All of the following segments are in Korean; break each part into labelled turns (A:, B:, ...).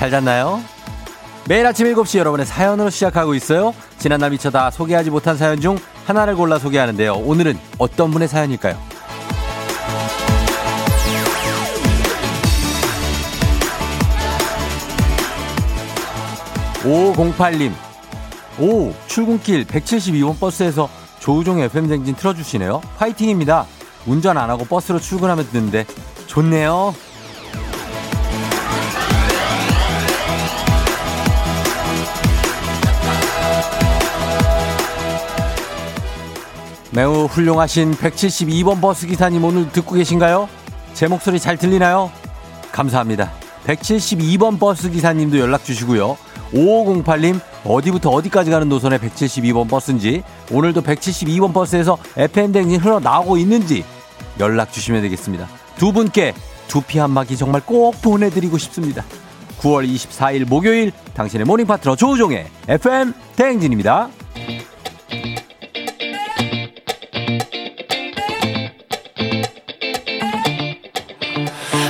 A: 잘 잤나요? 매일 아침 7시 여러분의 사연으로 시작하고 있어요. 지난 날 미쳐다 소개하지 못한 사연 중 하나를 골라 소개하는데요. 오늘은 어떤 분의 사연일까요? 5508님. 오, 출근길 172번 버스에서 조우종 FM쟁진 틀어주시네요. 파이팅입니다. 운전 안 하고 버스로 출근하면 듣는데 좋네요. 매우 훌륭하신 172번 버스 기사님 오늘 듣고 계신가요? 제 목소리 잘 들리나요? 감사합니다. 172번 버스 기사님도 연락 주시고요. 5508님 어디부터 어디까지 가는 노선의 172번 버스인지 오늘도 172번 버스에서 FM댕진 흘러나오고 있는지 연락 주시면 되겠습니다. 두 분께 두피 한마기 정말 꼭 보내드리고 싶습니다. 9월 24일 목요일 당신의 모닝 파트너 조우종의 FM 대행진입니다.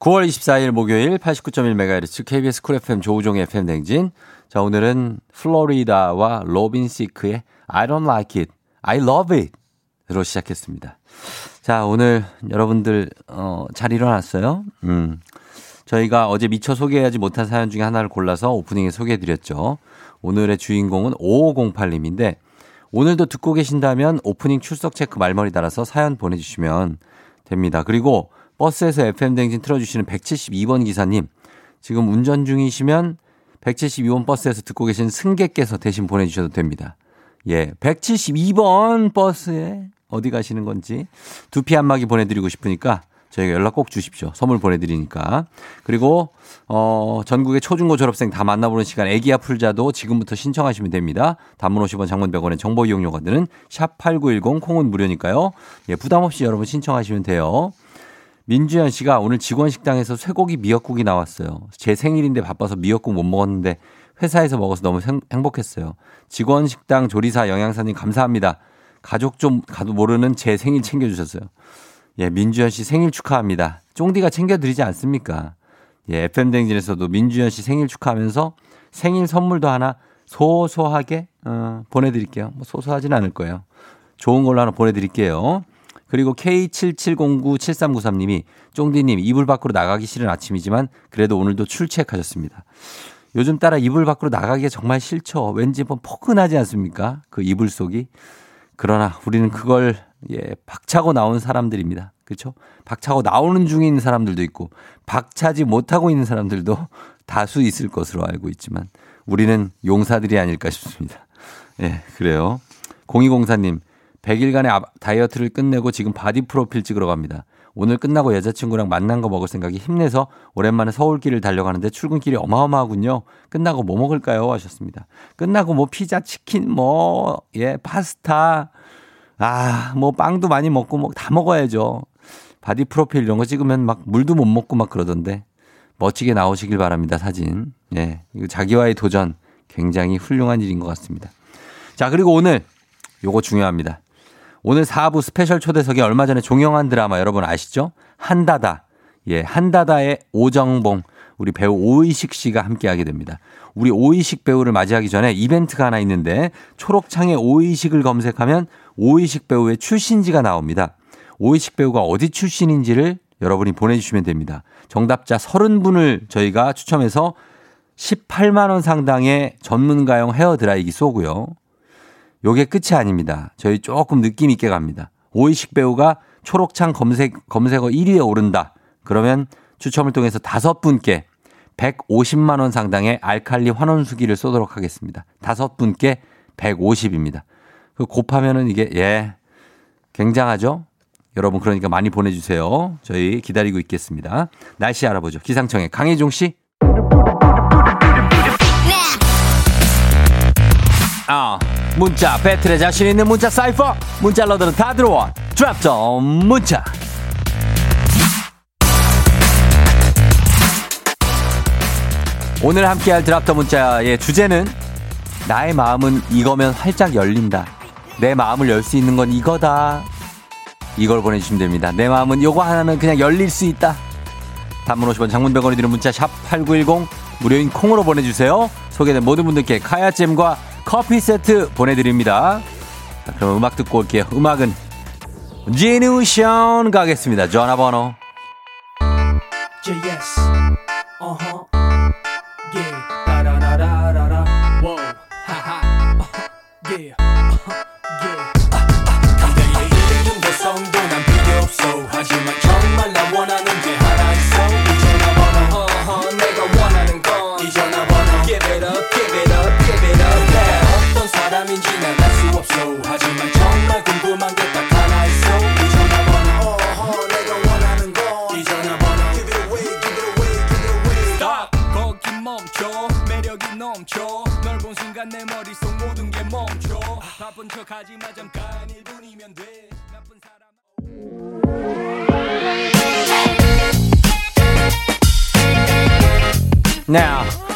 A: 9월 24일 목요일 89.1MHz KBS 쿨 FM 조우종의 FM 댕진. 자, 오늘은 플로리다와 로빈 시크의 I don't like it, I love it 으로 시작했습니다. 자, 오늘 여러분들, 어, 잘 일어났어요? 음. 저희가 어제 미처 소개하지 못한 사연 중에 하나를 골라서 오프닝에 소개해드렸죠. 오늘의 주인공은 5508님인데, 오늘도 듣고 계신다면 오프닝 출석 체크 말머리 달아서 사연 보내주시면 됩니다. 그리고 버스에서 FM댕진 틀어주시는 172번 기사님, 지금 운전 중이시면 172번 버스에서 듣고 계신 승객께서 대신 보내주셔도 됩니다. 예, 172번 버스에 어디 가시는 건지 두피 한마기 보내드리고 싶으니까 저희가 연락 꼭 주십시오. 선물 보내드리니까. 그리고, 어, 전국의 초중고 졸업생 다 만나보는 시간 애기야 풀자도 지금부터 신청하시면 됩니다. 단문 50원 장문 100원의 정보 이용료가 드는 샵8910 콩은 무료니까요. 예, 부담 없이 여러분 신청하시면 돼요. 민주현 씨가 오늘 직원 식당에서 쇠고기 미역국이 나왔어요. 제 생일인데 바빠서 미역국 못 먹었는데 회사에서 먹어서 너무 행복했어요. 직원 식당 조리사 영양사님 감사합니다. 가족 좀 가도 모르는 제 생일 챙겨주셨어요. 예, 민주현 씨 생일 축하합니다. 쫑디가 챙겨드리지 않습니까? 예, FM댕진에서도 민주현 씨 생일 축하하면서 생일 선물도 하나 소소하게, 어, 보내드릴게요. 뭐 소소하진 않을 거예요. 좋은 걸로 하나 보내드릴게요. 그리고 K77097393님이 쫑디님 이불 밖으로 나가기 싫은 아침이지만 그래도 오늘도 출첵하셨습니다. 요즘 따라 이불 밖으로 나가기가 정말 싫죠. 왠지 뭐 포근하지 않습니까? 그 이불 속이. 그러나 우리는 그걸 예, 박차고 나온 사람들입니다. 그렇죠? 박차고 나오는 중에 있는 사람들도 있고 박차지 못하고 있는 사람들도 다수 있을 것으로 알고 있지만 우리는 용사들이 아닐까 싶습니다. 예, 그래요. 0204님, 100일간의 다이어트를 끝내고 지금 바디 프로필 찍으러 갑니다. 오늘 끝나고 여자친구랑 맛난 거 먹을 생각에 힘내서 오랜만에 서울길을 달려가는데 출근길이 어마어마하군요. 끝나고 뭐 먹을까요? 하셨습니다. 끝나고 뭐 피자, 치킨, 뭐, 예, 파스타, 아, 뭐 빵도 많이 먹고 뭐 다 먹어야죠. 바디 프로필 이런 거 찍으면 막 물도 못 먹고 막 그러던데 멋지게 나오시길 바랍니다. 사진. 예. 이거 자기와의 도전 굉장히 훌륭한 일인 것 같습니다. 자, 그리고 오늘 요거 중요합니다. 오늘 4부 스페셜 초대석에 얼마 전에 종영한 드라마 여러분 아시죠? 한다다. 예, 한다다의 오정봉. 우리 배우 오의식 씨가 함께하게 됩니다. 우리 오의식 배우를 맞이하기 전에 이벤트가 하나 있는데 초록창에 오의식을 검색하면 오의식 배우의 출신지가 나옵니다. 오이식 배우가 어디 출신인지를 여러분이 보내주시면 됩니다. 정답자 30분을 저희가 추첨해서 18만원 상당의 전문가용 헤어드라이기 쏘고요. 요게 끝이 아닙니다. 저희 조금 느낌 있게 갑니다. 오이식 배우가 초록창 검색, 검색어 1위에 오른다. 그러면 추첨을 통해서 다섯 분께 150만원 상당의 알칼리 환원수기를 쏘도록 하겠습니다. 다섯 분께 150입니다. 그 곱하면은 이게, 예, 굉장하죠? 여러분 그러니까 많이 보내주세요. 저희 기다리고 있겠습니다. 날씨 알아보죠. 기상청의 강혜종 씨. 아, 문자 배틀에 자신 있는 문자 사이퍼. 문자 러들은 다 들어와. 드랍점 문자. 오늘 함께할 드랍터 문자의 주제는 나의 마음은 이거면 활짝 열린다. 내 마음을 열 수 있는 건 이거다. 이걸 보내주시면 됩니다. 내 마음은 이거 하나면 그냥 열릴 수 있다. 단문 50원 장문 100원이 드는 문자 샵 8910 무료인 콩으로 보내주세요. 소개된 모든 분들께 카야잼과 커피 세트 보내드립니다. 자, 그럼 음악 듣고 올게요. 음악은 제누션 가겠습니다. 전화번호.
B: JS. Uh-huh. Yeah. Da-da-da-da-da-da. Whoa. Ha-ha. Uh-huh. Yeah. Uh-huh. Yeah. 그대의 이름 개성도 난 필요 없어 하지만 바쁜 척하지 마 잠깐 1분이면 돼 나쁜 사람
A: 네.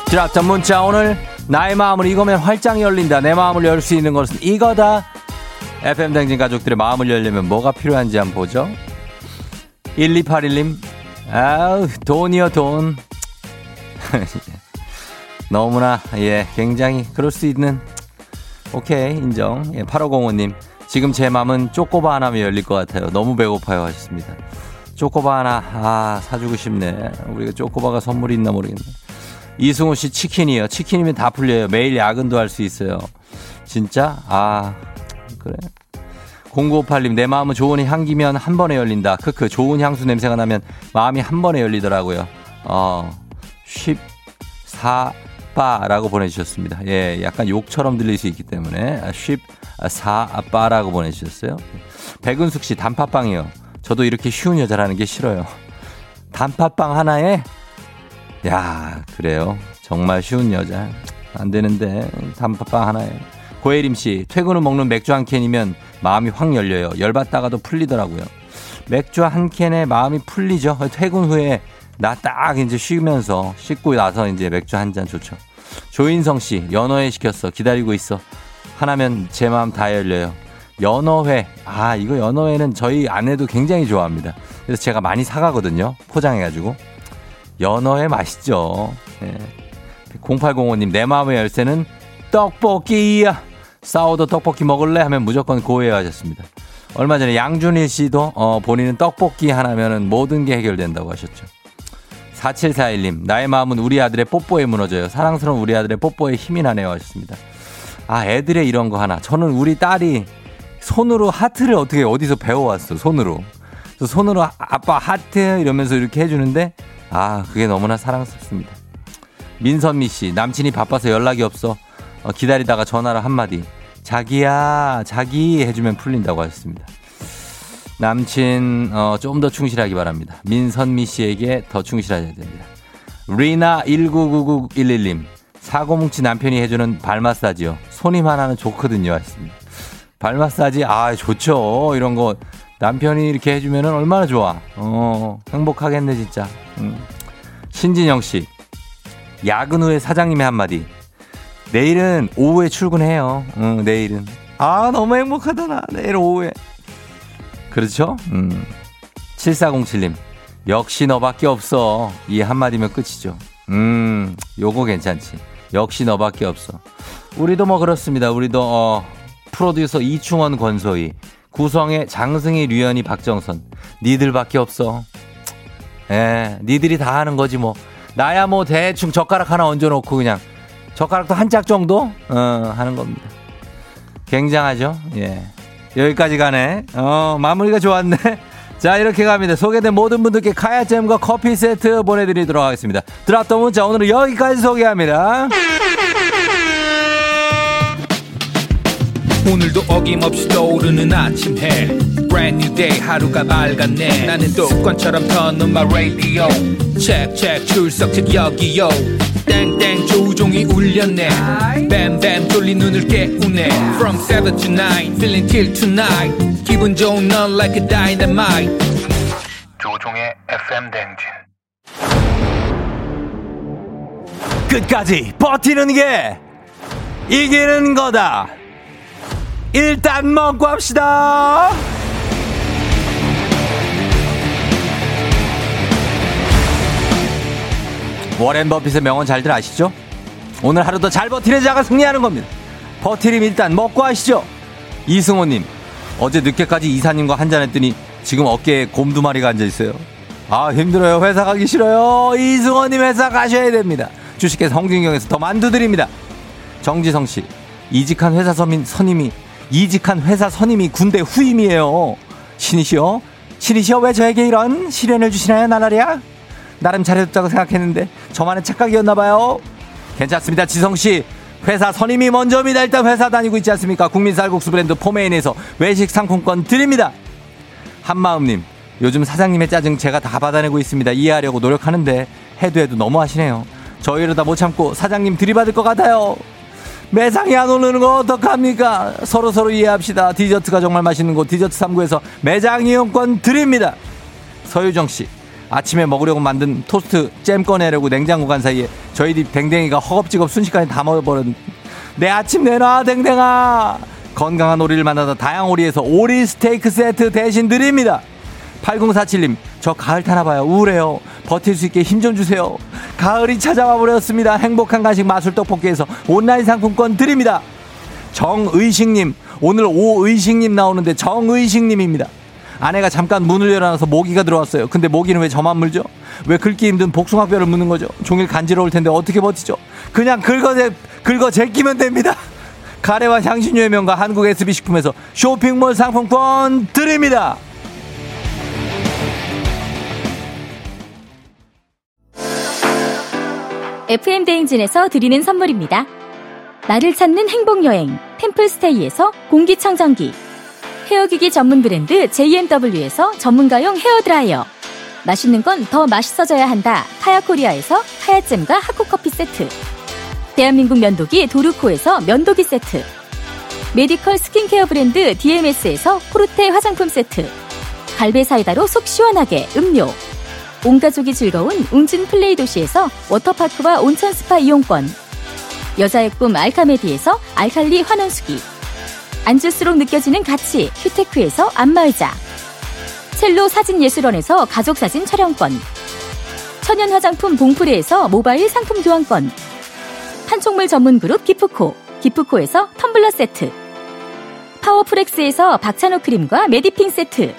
A: 드랍터 문자 오늘 나의 마음을 이거면 활짝 열린다. 내 마음을 열 수 있는 것은 이거다. FM 댕진 가족들의 마음을 열려면 뭐가 필요한지 한번 보죠. 1281님. 아우, 돈이요, 돈. 너무나, 예, 굉장히 그럴 수 있는. 오케이, 인정. 예, 8505님. 지금 제 마음은 쪼꼬바 하나면 열릴 것 같아요. 너무 배고파요. 하셨습니다. 쪼꼬바 하나, 아, 사주고 싶네. 우리가 쪼꼬바가 선물이 있나 모르겠네. 이승우 씨 치킨이요. 치킨이면 다 풀려요. 매일 야근도 할 수 있어요. 진짜? 아, 그래. 0958님, 내 마음은 좋은 향기면 한 번에 열린다. 크크, 좋은 향수 냄새가 나면 마음이 한 번에 열리더라고요. 어, 14 바라고 보내주셨습니다. 예, 약간 욕처럼 들릴 수 있기 때문에 14바라고 보내주셨어요. 백은숙 씨, 단팥빵이요. 저도 이렇게 쉬운 여자라는 게 싫어요. 단팥빵 하나에 야, 그래요. 정말 쉬운 여자. 안 되는데, 단팥빵 하나에. 고혜림 씨, 퇴근 후 먹는 맥주 한 캔이면 마음이 확 열려요. 열받다가도 풀리더라고요. 맥주 한 캔에 마음이 풀리죠. 퇴근 후에 나 딱 이제 쉬면서 씻고 나서 이제 맥주 한 잔 좋죠. 조인성 씨, 연어회 시켰어. 기다리고 있어. 하나면 제 마음 다 열려요. 연어회. 아, 이거 연어회는 저희 아내도 굉장히 좋아합니다. 그래서 제가 많이 사가거든요. 포장해가지고. 연어회 맛있죠. 예. 0805님, 내 마음의 열쇠는 떡볶이야. 싸워도 떡볶이 먹을래? 하면 무조건 고해 하셨습니다. 얼마 전에 양준일 씨도 어, 본인은 떡볶이 하나면은 모든 게 해결된다고 하셨죠. 4741님, 나의 마음은 우리 아들의 뽀뽀에 무너져요. 사랑스러운 우리 아들의 뽀뽀에 힘이 나네요. 하셨습니다. 아, 애들의 이런 거 하나. 저는 우리 딸이 손으로 하트를 어떻게 어디서 배워왔어, 손으로. 손으로 아- 아빠 하트 이러면서 이렇게 해주는데, 아, 그게 너무나 사랑스럽습니다. 민선미 씨, 남친이 바빠서 연락이 없어. 어, 기다리다가 전화를 한마디. 자기야, 자기 해주면 풀린다고 하셨습니다. 남친, 어, 좀 더 충실하기 바랍니다. 민선미 씨에게 더 충실하셔야 됩니다. 리나 1999111님, 사고 뭉치 남편이 해주는 발 마사지요. 손님 하나는 좋거든요. 하셨습니다. 발 마사지, 아, 좋죠. 이런 거. 남편이 이렇게 해주면 얼마나 좋아. 어, 행복하겠네, 진짜. 음. 신진영 씨, 야근 후에 사장님의 한마디. 내일은 오후에 출근해요. 응, 내일은. 아, 너무 행복하다, 나. 내일 오후에. 그렇죠? 음. 7407님. 역시 너밖에 없어. 이 한마디면 끝이죠. 음, 요거 괜찮지. 역시 너밖에 없어. 우리도 뭐 그렇습니다. 우리도, 어, 프로듀서 이충원 권소희, 구성의 장승희, 류현이, 박정선. 니들밖에 없어. 예, 니들이 다 하는 거지 뭐. 나야 뭐 대충 젓가락 하나 얹어놓고 그냥 젓가락도 한 짝 정도 어, 하는 겁니다. 굉장하죠? 예. 여기까지 가네. 어, 마무리가 좋았네. 자, 이렇게 갑니다. 소개된 모든 분들께 카야잼과 커피 세트 보내드리도록 하겠습니다. 드랍더 문자 오늘은 여기까지 소개합니다.
B: 오늘도 어김없이 떠오르는 아침 해 Brand new day 하루가 밝았네 나는 습관처럼 켜놓은 my radio check check 출석책 여기요 땡땡 조종이 울렸네. 뱀뱀 돌린 눈을 깨우네. From 7 to 9 feeling till tonight. 기분 좋은 넌 like a dynamite.
C: 조종의 FM 댕진.
A: 끝까지 버티는 게 이기는 거다. 일단 먹고 합시다. 워렌 버핏의 명언 잘들 아시죠? 오늘 하루도 잘 버티는 자가 승리하는 겁니다. 버티림 일단 먹고 하시죠. 이승호님, 어제 늦게까지 이사님과 한잔했더니 지금 어깨에 곰두 마리가 앉아 있어요. 아 힘들어요. 회사 가기 싫어요. 이승호님 회사 가셔야 됩니다. 주식회사 홍진경에서 더 만두 드립니다. 정지성 씨, 이직한 회사 선임, 선임이 이직한 회사 선임이 군대 후임이에요. 신이시여, 신이시여 왜 저에게 이런 시련을 주시나요, 나날이야? 나름 잘해줬다고 생각했는데 저만의 착각이었나 봐요. 괜찮습니다, 지성 씨. 회사 선임이 먼저입니다. 일단 회사 다니고 있지 않습니까? 국민 쌀국수 브랜드 포메인에서 외식 상품권 드립니다. 한마음님, 요즘 사장님의 짜증 제가 다 받아내고 있습니다. 이해하려고 노력하는데 해도 해도 너무 하시네요. 저 이러다 못 참고 사장님 들이받을 것 같아요. 매상이 안 오르는 거 어떡합니까? 서로 서로 이해합시다. 디저트가 정말 맛있는 곳 디저트 3구에서 매장 이용권 드립니다. 서유정 씨. 아침에 먹으려고 만든 토스트 잼 꺼내려고 냉장고 간 사이에 저희 집 댕댕이가 허겁지겁 순식간에 다 먹어버린 내 아침 내놔 댕댕아! 건강한 오리를 만나다 다양오리에서 오리 스테이크 세트 대신 드립니다. 8047님 저 가을 타나봐요. 우울해요. 버틸 수 있게 힘 좀 주세요. 가을이 찾아와 버렸습니다. 행복한 간식 마술 떡볶이에서 온라인 상품권 드립니다. 정의식님 오늘 오의식님 나오는데 정의식님입니다 아내가 잠깐 문을 열어놔서 모기가 들어왔어요. 근데 모기는 왜 저만 물죠? 왜 긁기 힘든 복숭아뼈를 무는 거죠? 종일 간지러울 텐데 어떻게 버티죠? 그냥 긁어, 제, 긁어 제끼면 됩니다. 가래와 향신료의 명가 한국 SB식품에서 쇼핑몰 상품권 드립니다.
D: FM 대행진에서 드리는 선물입니다. 나를 찾는 행복여행 템플스테이에서 공기청정기 헤어기기 전문 브랜드 JMW에서 전문가용 헤어드라이어. 맛있는 건 더 맛있어져야 한다. 카야코리아에서 카야잼과 하코커피 세트. 대한민국 면도기 도르코에서 면도기 세트. medical 스킨케어 브랜드 DMS에서 코르테 화장품 세트. 갈배 사이다로 속 시원하게 음료. 온 가족이 즐거운 웅진 플레이 도시에서 워터파크와 온천 스파 이용권. 여자의 꿈 알카메디에서 알칼리 환원수기 앉을수록 느껴지는 가치 휴테크에서 안마의자. 첼로 사진예술원에서 가족사진 촬영권. 천연 화장품 봉프레에서 모바일 상품 교환권. 판촉물 전문 그룹 기프코. 기프코에서 텀블러 세트. 파워프렉스에서 박찬호 크림과 메디핑 세트.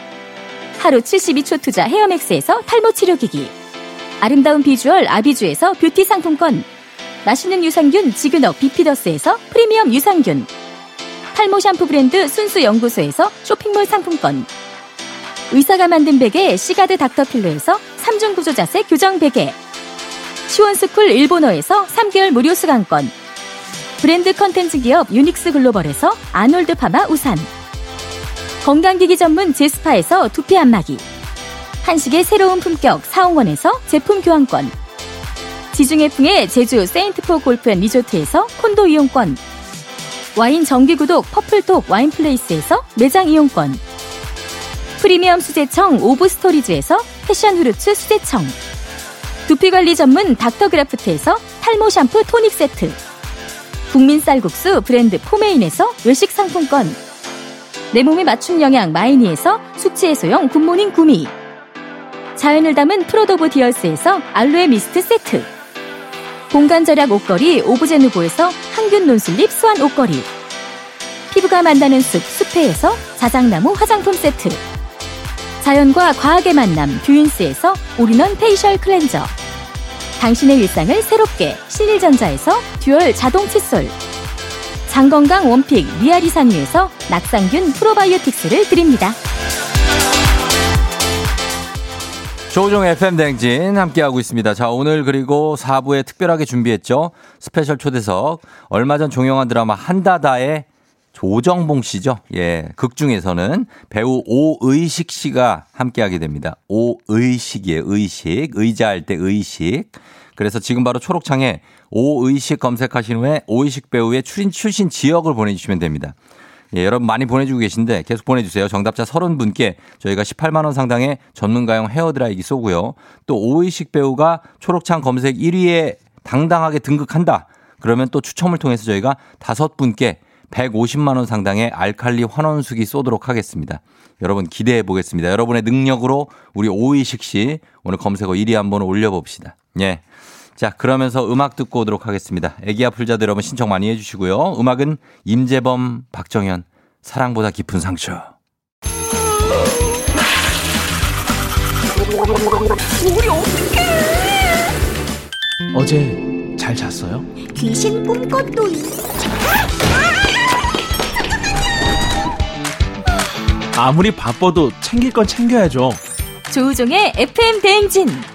D: 하루 72초 투자 헤어맥스에서 탈모 치료기기. 아름다운 비주얼 아비주에서 뷰티 상품권. 맛있는 유산균 지근억 비피더스에서 프리미엄 유산균 탈모 샴푸 브랜드 순수 연구소에서 쇼핑몰 상품권. 의사가 만든 베개 시가드 닥터필러에서 3중 구조 자세 교정 베개. 시원스쿨 일본어에서 3개월 무료 수강권. 브랜드 컨텐츠 기업 유닉스 글로벌에서 아놀드 파마 우산. 건강기기 전문 제스파에서 두피 안마기. 한식의 새로운 품격 사홍원에서 제품 교환권. 지중해풍의 제주 세인트포 골프 앤 리조트에서 콘도 이용권. 와인 정기구독 퍼플톡 와인플레이스에서 매장 이용권. 프리미엄 수제청 오브스토리즈에서 패션 후르츠 수제청. 두피관리 전문 닥터그라프트에서 탈모 샴푸 토닉 세트. 국민 쌀국수 브랜드 포메인에서 외식 상품권. 내 몸에 맞춤 영양 마이니에서 숙취 해소용 굿모닝 구미. 자연을 담은 프로도브 디얼스에서 알로에 미스트 세트 공간 절약 옷걸이 오브제누보에서 항균 non-slip 수완 옷걸이. 피부가 만나는 숲 숲회에서 자작나무 화장품 세트. 자연과 과학의 만남 듀인스에서 all-in-one facial cleanser. 당신의 일상을 새롭게 신일전자에서 듀얼 자동 칫솔. 장건강 원픽 미야리산 유에서 낙산균 프로바이오틱스를 드립니다.
A: 조우종의 FM 대행진 함께하고 있습니다. 자, 오늘 그리고 4부에 특별하게 준비했죠. special 초대석. 얼마 전 종영한 드라마 한다다의 오정봉 씨죠. 예. 극 중에서는 배우 오의식 씨가 함께하게 됩니다. 오의식이에요. 의식. 의자할 때 의식. 그래서 지금 바로 초록창에 오의식 검색하신 후에 오의식 배우의 출신, 출신 지역을 보내주시면 됩니다. 예, 여러분 많이 보내주고 계신데 계속 보내주세요. 정답자 30분께 저희가 18만원 상당의 전문가용 헤어드라이기 쏘고요. 또 오의식 배우가 초록창 검색 1위에 당당하게 등극한다. 그러면 또 추첨을 통해서 저희가 다섯 분께 150만 원 상당의 알칼리 환원수기 쏘도록 하겠습니다. 여러분 기대해 보겠습니다. 여러분의 능력으로 우리 오의식 씨 오늘 검색어 1위 한번 올려 봅시다. 예. 자, 그러면서 음악 듣고 오도록 하겠습니다. 애기야 풀자들 여러분 신청 많이 해주시고요. 음악은 임재범, 박정현, 사랑보다 깊은 상처.
E: 어제 잘 잤어요?
F: 귀신 꿈꿨도이
E: 아무리 바빠도 챙길 건 챙겨야죠.
D: 조우종의 FM 대행진.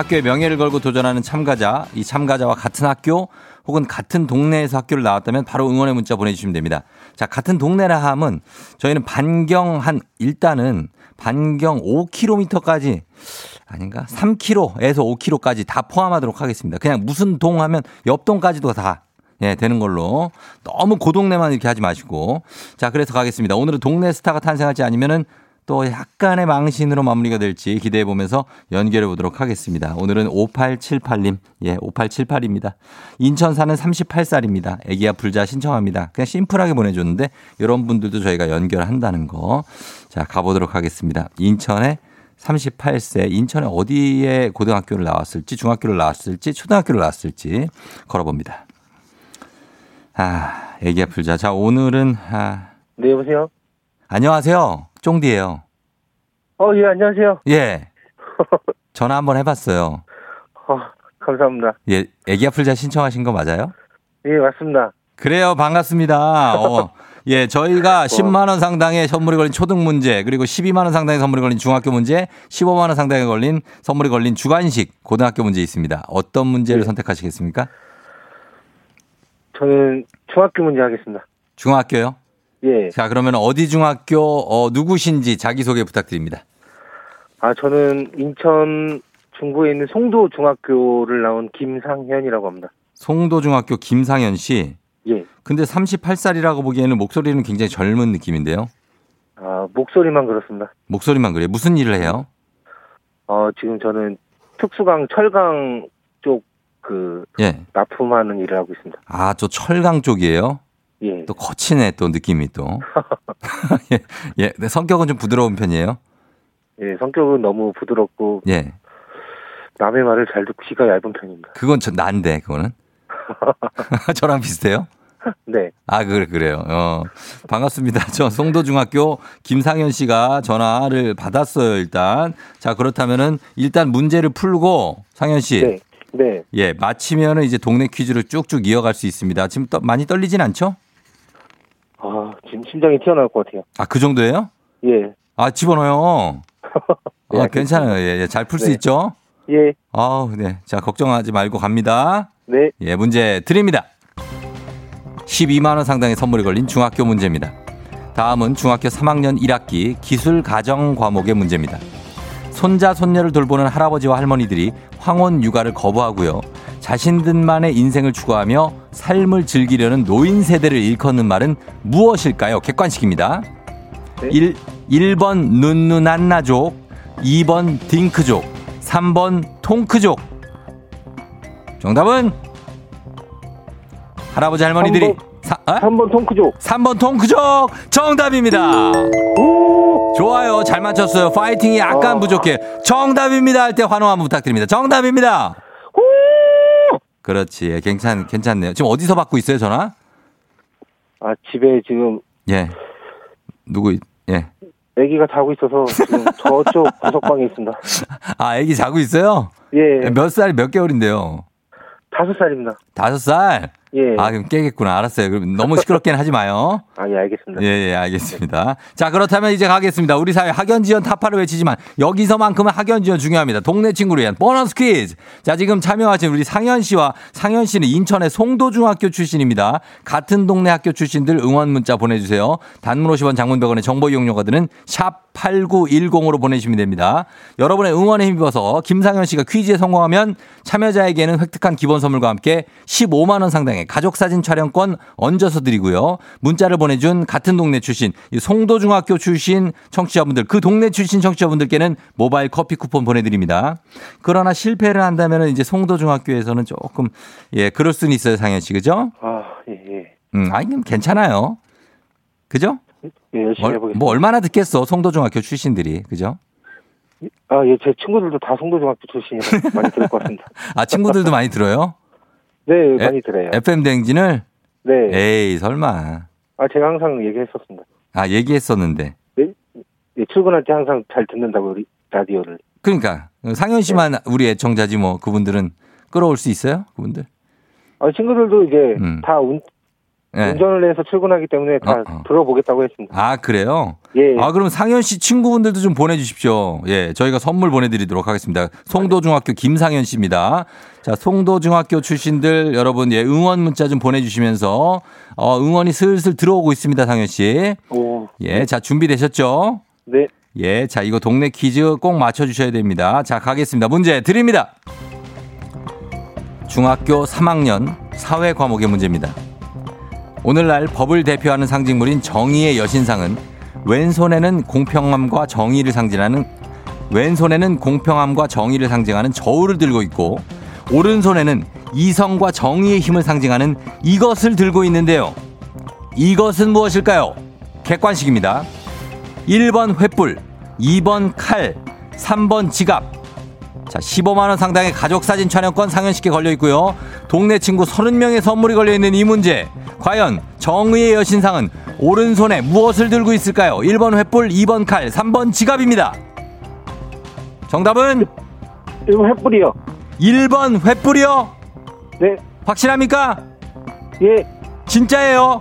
A: 학교의 명예를 걸고 도전하는 참가자, 이 참가자와 같은 학교 혹은 같은 동네에서 학교를 나왔다면 바로 응원의 문자 보내주시면 됩니다. 자, 같은 동네라 함은 저희는 반경 한, 일단은 반경 5km까지 아닌가? 3km에서 5km까지 다 포함하도록 하겠습니다. 그냥 무슨 동 하면 옆 동까지도 다 예, 되는 걸로. 너무 고동네만 이렇게 하지 마시고. 자, 그래서 가겠습니다. 오늘은 동네 스타가 탄생할지 아니면은 또 약간의 망신으로 마무리가 될지 기대해 보면서 연결해 보도록 하겠습니다. 오늘은 5878님. 예, 5878입니다. 인천 사는 38살입니다. 애기야 불자 신청합니다. 그냥 심플하게 보내줬는데 이런 분들도 저희가 연결한다는 거. 자, 가보도록 하겠습니다. 인천에 38세 인천에 어디에 고등학교를 나왔을지 중학교를 나왔을지 초등학교를 나왔을지 걸어봅니다. 아, 애기야 풀자. 자, 오늘은 아,
G: 네, 여보세요?
A: 안녕하세요. 쫑디예요.
G: 어, 예, 안녕하세요.
A: 예. 전화 한번 해봤어요.
G: 어, 감사합니다.
A: 예, 애기야 풀자 신청하신 거 맞아요?
G: 예, 맞습니다.
A: 그래요. 반갑습니다. 어, 예, 저희가 10만 원 상당의 선물이 걸린 초등 문제, 그리고 12만 원 상당의 선물이 걸린 중학교 문제, 15만 원 상당의 걸린 선물이 걸린 주관식 고등학교 문제 있습니다. 어떤 문제를
G: 네.
A: 선택하시겠습니까?
G: 저는 중학교 문제 하겠습니다.
A: 중학교요?
G: 예.
A: 자, 그러면 어디 중학교, 어, 누구신지 자기소개 부탁드립니다.
G: 아, 저는 인천 중구에 있는 송도 중학교를 나온 김상현이라고 합니다.
A: 송도 중학교 김상현 씨.
G: 예.
A: 근데 38살이라고 보기에는 목소리는 굉장히 젊은 느낌인데요.
G: 아, 목소리만 그렇습니다.
A: 목소리만 그래요. 무슨 일을 해요?
G: 어, 지금 저는 특수강 철강 쪽그
A: 예.
G: 납품하는 일을 하고 있습니다.
A: 아, 저 철강 쪽이에요?
G: 예.
A: 또 거치네, 또 느낌이 또. 예. 예. 근데 성격은 좀 부드러운 편이에요?
G: 예, 성격은 너무 부드럽고
A: 예.
G: 남의 말을 잘 듣고 귀가 얇은 편입니다.
A: 그건 저, 난데, 그거는. 저랑 비슷해요?
G: 네.
A: 아, 그래, 그래요. 어. 반갑습니다. 저 송도중학교 김상현 씨가 전화를 받았어요, 일단. 자, 그렇다면은 일단 문제를 풀고, 상현 씨.
G: 네. 네.
A: 예, 마치면은 이제 동네 퀴즈를 쭉쭉 이어갈 수 있습니다. 지금 떠, 많이 떨리진 않죠?
G: 아, 지금 심장이 튀어나올 것 같아요.
A: 아, 그 정도예요?
G: 예.
A: 아, 집어넣어요.
G: 네,
A: 아, 괜찮아요. 예, 예. 잘 풀수
G: 네.
A: 있죠?
G: 예.
A: 아우, 네. 자, 걱정하지 말고 갑니다.
G: 네.
A: 예, 문제 드립니다. 12만 원 상당의 선물이 걸린 중학교 문제입니다. 다음은 중학교 3학년 1학기 기술 가정 과목의 문제입니다. 손자, 손녀를 돌보는 할아버지와 할머니들이 황혼 육아를 거부하고요. 자신들만의 인생을 추구하며 삶을 즐기려는 노인 세대를 일컫는 말은 무엇일까요? 객관식입니다.
G: 네.
A: 1, 1번 눈누난나족, 2번 딩크족, 3번 통크족. 정답은 할아버지 할머니들이
G: 삼 번.
A: 사, 어?
G: 3번 통크족.
A: 3번 통크족 정답입니다.
G: 오!
A: 좋아요. 잘 맞췄어요. 파이팅이 약간
G: 어.
A: 부족해. 정답입니다 할 때 환호 한번 부탁드립니다. 정답입니다. 그렇지. 예, 괜찮, 괜찮네요. 지금 어디서 받고 있어요, 전화?
G: 아, 집에 지금
A: 예. 누구, 있- 예.
G: 아기가 자고 있어서 지금 저쪽 구석방에 있습니다.
A: 아, 애기 자고 있어요?
G: 예,
A: 몇 살, 몇 개월인데요?
G: 다섯 살입니다.
A: 다섯 살?
G: 예.
A: 아, 그럼 깨겠구나. 알았어요. 그럼 너무 시끄럽게는 하지 마요.
G: 아, 예, 알겠습니다.
A: 예, 예, 알겠습니다. 자, 그렇다면 이제 가겠습니다. 우리 사회 학연 지원 타파를 외치지만 여기서만큼은 학연 지원 중요합니다. 동네 친구를 위한 보너스 퀴즈. 자, 지금 참여하신 우리 상현 씨와 상현 씨는 인천의 송도중학교 출신입니다. 같은 동네 학교 출신들 응원 문자 보내주세요. 단문 50원 장문 100원의 정보 이용료가 드는 샵 8910으로 보내주시면 됩니다. 여러분의 응원에 힘입어서 김상현 씨가 퀴즈에 성공하면 참여자에게는 획득한 기본 선물과 함께 15만 원 상당의 가족 사진 촬영권 얹어서 드리고요. 문자를 보내준 같은 동네 출신 이 송도중학교 출신 청취자분들 그 동네 출신 청취자분들께는 모바일 커피 쿠폰 보내드립니다. 그러나 실패를 한다면 이제 송도중학교에서는 조금 예 그럴 수는 있어요 상현 씨 그죠?
G: 아, 예, 예.
A: 음 아니 괜찮아요. 그죠?
G: 예, 열심히
A: 뭐,
G: 해보겠습니다.
A: 뭐 얼마나 듣겠어 송도중학교 출신들이 그죠?
G: 아, 예, 제 친구들도 다 송도중학교 출신이라 많이 들을 것 같습니다.
A: 아 친구들도 많이 들어요?
G: 네,
A: 에-
G: 많이 들어요.
A: FM 댕진을
G: 네.
A: 에이 설마
G: 아, 제가 항상 얘기했었습니다.
A: 아 얘기했었는데
G: 예, 출근할 때 항상 잘 듣는다고 우리 라디오를.
A: 그러니까 상현 씨만 우리 애청자지 뭐 그분들은 끌어올 수 있어요 그분들
G: 아, 친구들도 이제
A: 음.
G: 다 운,
A: 예.
G: 운전을 해서 출근하기 때문에 다
A: 어, 어.
G: 들어보겠다고 했습니다.
A: 아 그래요
G: 예.
A: 아 그럼 상현 씨 친구분들도 좀 보내주십시오 예 저희가 선물 보내드리도록 하겠습니다 송도중학교 김상현 씨입니다 자 송도중학교 출신들 여러분 예 응원 문자 좀 보내주시면서 어 응원이 슬슬 들어오고 있습니다 상현
G: 오,
A: 씨예자 준비되셨죠
G: 네.
A: 예, 자, 이거 동네 퀴즈 꼭 맞춰주셔야 됩니다. 자, 가겠습니다. 문제 드립니다. 중학교 3학년 사회 과목의 문제입니다. 오늘날 법을 대표하는 상징물인 정의의 여신상은 왼손에는 공평함과 정의를 상징하는 왼손에는 공평함과 정의를 상징하는 저울을 들고 있고 오른손에는 이성과 정의의 힘을 상징하는 이것을 들고 있는데요. 이것은 무엇일까요? 객관식입니다. 1번 횃불, 2번 칼, 3번 지갑. 자, 15만원 상당의 가족사진 촬영권 상현씨께 걸려 있고요. 동네 친구 30명의 선물이 걸려 있는 이 문제. 과연 정의의 여신상은 오른손에 무엇을 들고 있을까요? 1번 횃불, 2번 칼, 3번 지갑입니다. 정답은
G: 이거 횃불이요.
A: 1번 횃불이요.
G: 네.
A: 확실합니까?
G: 예,
A: 진짜예요.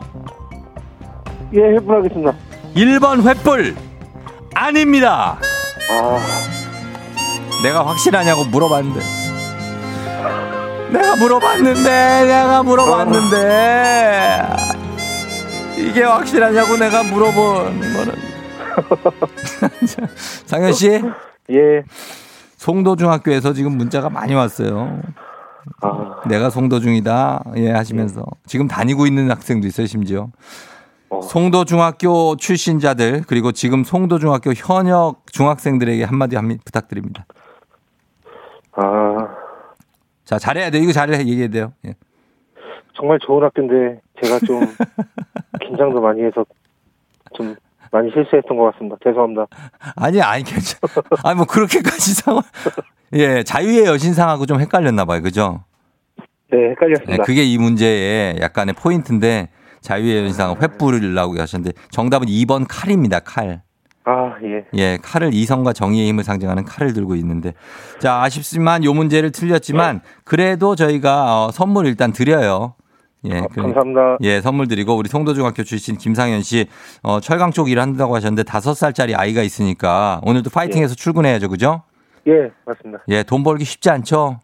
G: 예, 횃불 하겠습니다.
A: 1번 횃불 아닙니다.
G: 아,
A: 내가 확실하냐고 물어봤는데. 내가 물어봤는데, 내가 물어봤는데. 이게 확실하냐고 내가 물어본 거는. 상현 씨,
G: 예.
A: 송도중학교에서 지금 문자가 많이 왔어요.
G: 아,
A: 내가 송도중이다. 예, 하시면서. 지금 다니고 있는 학생도 있어요, 심지어.
G: 어.
A: 송도중학교 출신자들, 그리고 지금 송도중학교 현역 중학생들에게 한마디 한마디 부탁드립니다.
G: 아,
A: 자, 잘해야 돼. 이거 잘해. 얘기해야 돼요. 예.
G: 정말 좋은 학교인데 제가 좀 긴장도 많이 해서 좀 많이 실수했던 것 같습니다. 죄송합니다.
A: 아니, 아니, 괜찮아. 아니, 뭐, 그렇게까지 상황. 예, 자유의 여신상하고 좀 헷갈렸나 봐요. 그죠?
G: 네,
A: 예,
G: 헷갈렸습니다.
A: 그게 이 문제의 약간의 포인트인데, 자유의 여신상은 횃불이라고 하셨는데, 정답은 2번 칼입니다. 칼.
G: 아, 예.
A: 예, 칼을 이성과 정의의 힘을 상징하는 칼을 들고 있는데. 자, 아쉽지만 요 문제를 틀렸지만, 그래도 저희가 어, 선물 일단 드려요. 예,
G: 아,
A: 그래-
G: 감사합니다.
A: 예, 선물 드리고 우리 송도중학교 출신 김상현 씨 어, 철강 쪽 일한다고 하셨는데 다섯 살짜리 아이가 있으니까 오늘도 파이팅해서 출근해야죠, 그죠?
G: 예, 맞습니다.
A: 예, 돈 벌기 쉽지 않죠?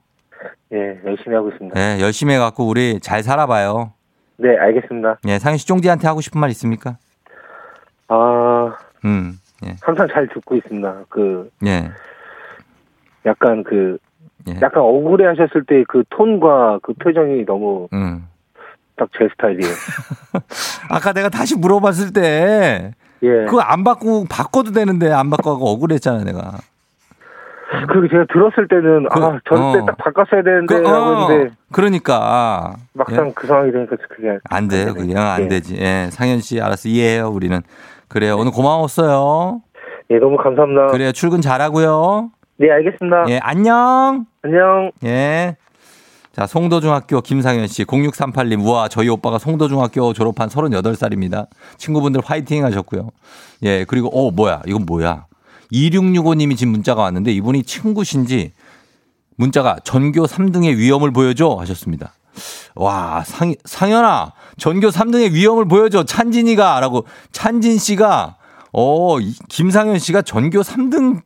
G: 예, 열심히 하고 있습니다.
A: 예, 열심히 해갖고 우리 잘 살아봐요.
G: 네, 알겠습니다.
A: 예, 상현 씨 쫑디한테 하고 싶은 말 있습니까?
G: 아,
A: 음, 예,
G: 항상 잘 듣고 있습니다. 그,
A: 예,
G: 약간 그,
A: 예.
G: 약간 억울해 하셨을 때 그 톤과 그 표정이 너무
A: 음.
G: 딱제 스타일이에요.
A: 아까 내가 다시 물어봤을 때
G: 예.
A: 그거 안 바꾸고 바꿔도 되는데 안 바꿔고 억울했잖아 내가.
G: 그리고 제가 들었을 때는,
A: 그,
G: 아, 저럴
A: 어.
G: 때딱 바꿨어야 되는데,
A: 그,
G: 라고
A: 어,
G: 했는데,
A: 그러니까
G: 막상
A: 예.
G: 그 상황이 되니까 그게.
A: 안 돼요. 그냥 안
G: 예.
A: 되지. 예, 상현 씨 알아서 이해해요. 우리는 그래요. 오늘 고마웠어요.
G: 예, 너무 감사합니다.
A: 그래요. 출근 잘하고요.
G: 네, 알겠습니다.
A: 예, 안녕.
G: 안녕.
A: 예. 자, 송도중학교 김상현 씨, 0638님, 우와, 저희 오빠가 송도중학교 졸업한 38살입니다. 친구분들 화이팅 하셨고요. 예, 그리고, 어, 뭐야, 이건 뭐야. 2665님이 지금 문자가 왔는데 이분이 친구신지 문자가 전교 3등의 위험을 보여줘 하셨습니다. 와, 상, 상현아, 전교 3등의 위험을 보여줘. 찬진이가, 라고, 찬진 씨가, 어, 이- 김상현 씨가 전교 3등을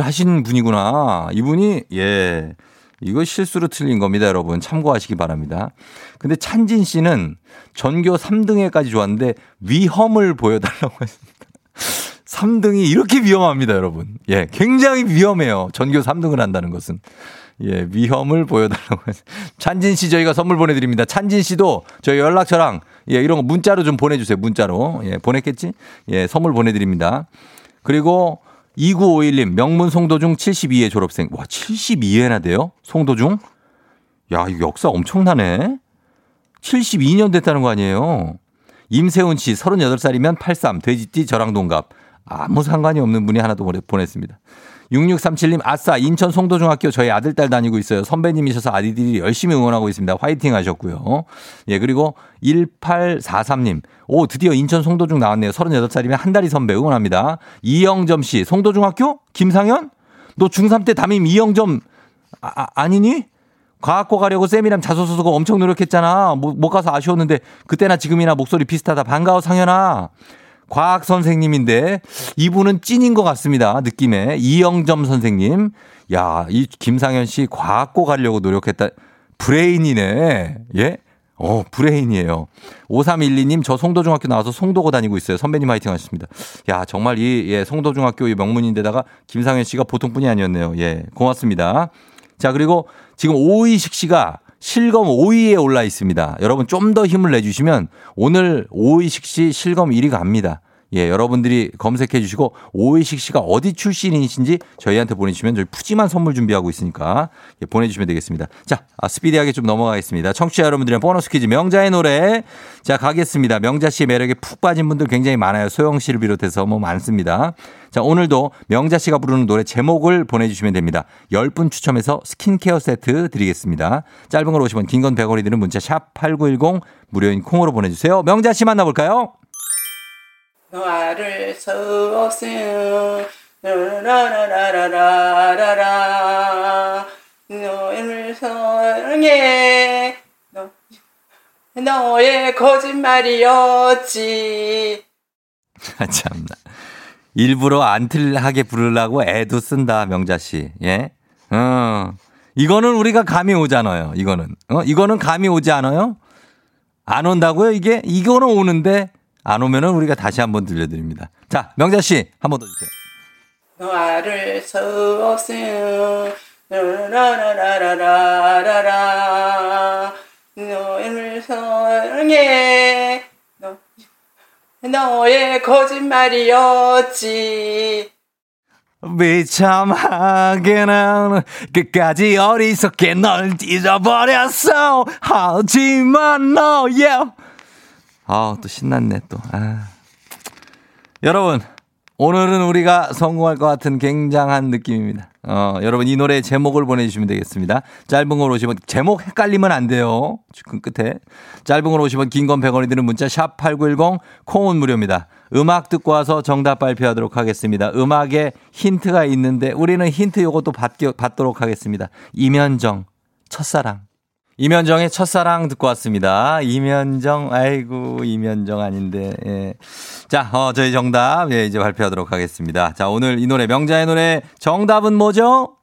A: 하신 분이구나. 이분이, 예. 이거 실수로 틀린 겁니다, 여러분. 참고하시기 바랍니다. 근데 찬진 씨는 전교 3등에까지 좋았는데 위험을 보여달라고 했습니다. 3등이 이렇게 위험합니다, 여러분. 예, 굉장히 위험해요. 전교 3등을 한다는 것은. 예, 위험을 보여달라고 해서. 찬진 씨 저희가 선물 보내드립니다. 찬진 씨도 저희 연락처랑 예, 이런 거 문자로 좀 보내주세요. 문자로. 예, 보냈겠지? 예, 선물 보내드립니다. 그리고 2951님, 명문 송도중 72회 졸업생. 와, 72회나 돼요? 송도중? 야, 이거 역사 엄청나네? 72년 됐다는 거 아니에요? 임세훈 씨, 38살이면 83, 돼지띠 저랑 동갑. 아무 상관이 없는 분이 하나 더 보내- 보냈습니다. 6637님, 아싸, 인천 송도중학교 저희 아들, 딸 다니고 있어요. 선배님이셔서 아이들이 열심히 응원하고 있습니다. 화이팅 하셨고요. 예, 그리고 1843님, 오, 드디어 인천 송도중 나왔네요. 38살이면 한 달이 선배 응원합니다. 이영점 씨, 송도중학교? 김상현? 너 중3 때 담임 이영점, 아, 아, 아니니? 과학고 가려고 쌤이랑 자소서 쓰고 엄청 노력했잖아. 못, 못 가서 아쉬웠는데 그때나 지금이나 목소리 비슷하다. 반가워 상현아. 과학 선생님인데 이분은 찐인 것 같습니다. 느낌에 이영점 선생님. 야, 이 김상현 씨 과학고 가려고 노력했다. 브레인이네. 예? 어, 브레인이에요. 5312님, 저 송도중학교 나와서 송도고 다니고 있어요. 선배님 화이팅 하셨습니다. 야, 정말 이, 예, 송도중학교의 명문인데다가 김상현 씨가 보통 분이 아니었네요. 예, 고맙습니다. 자, 그리고 지금 오이식 씨가 실검 5위에 올라 있습니다. 여러분 좀 더 힘을 내주시면 오늘 오이식 씨 실검 1위 갑니다. 예, 여러분들이 검색해 주시고 오이식 씨가 어디 출신이신지 저희한테 보내주시면 저희 푸짐한 선물 준비하고 있으니까 예, 보내주시면 되겠습니다. 자, 아, 스피디하게 좀 넘어가겠습니다. 청취자 여러분들의 보너스 퀴즈 명자의 노래 자 가겠습니다. 명자 씨의 매력에 푹 빠진 분들 굉장히 많아요. 소영 씨를 비롯해서 뭐 많습니다. 자, 오늘도 명자 씨가 부르는 노래 제목을 보내주시면 됩니다. 10분 추첨해서 스킨케어 세트 드리겠습니다. 짧은 걸 50원, 긴 건 100원이 드는 문자 샵 8910 무료인 콩으로 보내주세요. 명자 씨 만나볼까요?
H: 수 없음 라라라라라라라 너를 사랑해 너, 너의 거짓말이었지
A: 아, 참나. 일부러 안 틀하게 부르려고 애도 쓴다, 명자 씨. 예? 어. 이거는 우리가 감이 오잖아요. 이거는. 어? 이거는 감이 오지 않아요? 안 온다고요, 이게? 이거는 오는데 안 오면은 우리가 다시 한번 들려드립니다. 자, 명자 씨, 한 번 더 주세요.
H: 너를 수 없음 라라라라라라라 너를 사랑해 너, 너의 거짓말이었지
A: 비참하게는 끝까지 어리석게 널 잊어버렸어. 하지만 너야. 아, 또 신났네, 또. 아. 여러분, 오늘은 우리가 성공할 것 같은 굉장한 느낌입니다. 어, 여러분 이 노래 제목을 보내주시면 되겠습니다. 짧은 걸 오시면 제목 헷갈리면 안 돼요. 그 끝에 짧은 걸 오시면 긴건 100원이 드는 문자 샵 #8910 콩은 무료입니다. 음악 듣고 와서 정답 발표하도록 하겠습니다. 음악에 힌트가 있는데 우리는 힌트 요것도 받기, 받도록 하겠습니다. 이면정 첫사랑. 이면정의 첫사랑 듣고 왔습니다. 이면정, 아이고, 이면정 아닌데, 예. 자, 어, 저희 정답, 예, 이제 발표하도록 하겠습니다. 자, 오늘 이 노래, 명자의 노래, 정답은 뭐죠?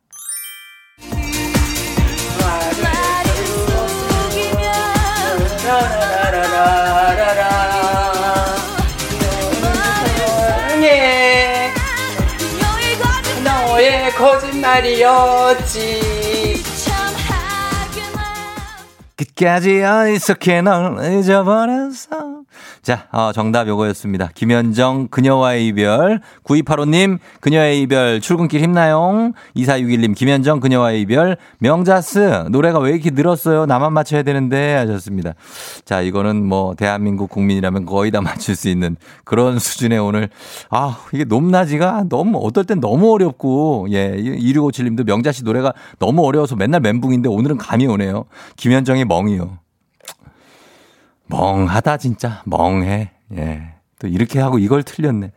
H: 너의 거짓말이었지 que
A: 끝까지 어리석게 널 잊어버렸어. 자, 어, 정답 요거였습니다. 김현정, 그녀와의 이별. 9285님, 그녀의 이별, 출근길 힘나요? 2461님, 김현정, 그녀와의 이별. 명자스, 노래가 왜 이렇게 늘었어요? 나만 맞춰야 되는데. 하셨습니다. 자, 이거는 뭐, 대한민국 국민이라면 거의 다 맞출 수 있는 그런 수준의 오늘. 아, 이게 높낮이가 너무, 어떨 땐 너무 어렵고, 예, 2657님도 명자씨 노래가 너무 어려워서 맨날 멘붕인데 오늘은 감이 오네요. 김현정의 멍 이요. 멍하다 진짜 멍해. 예. 또 이렇게 하고 이걸 틀렸네.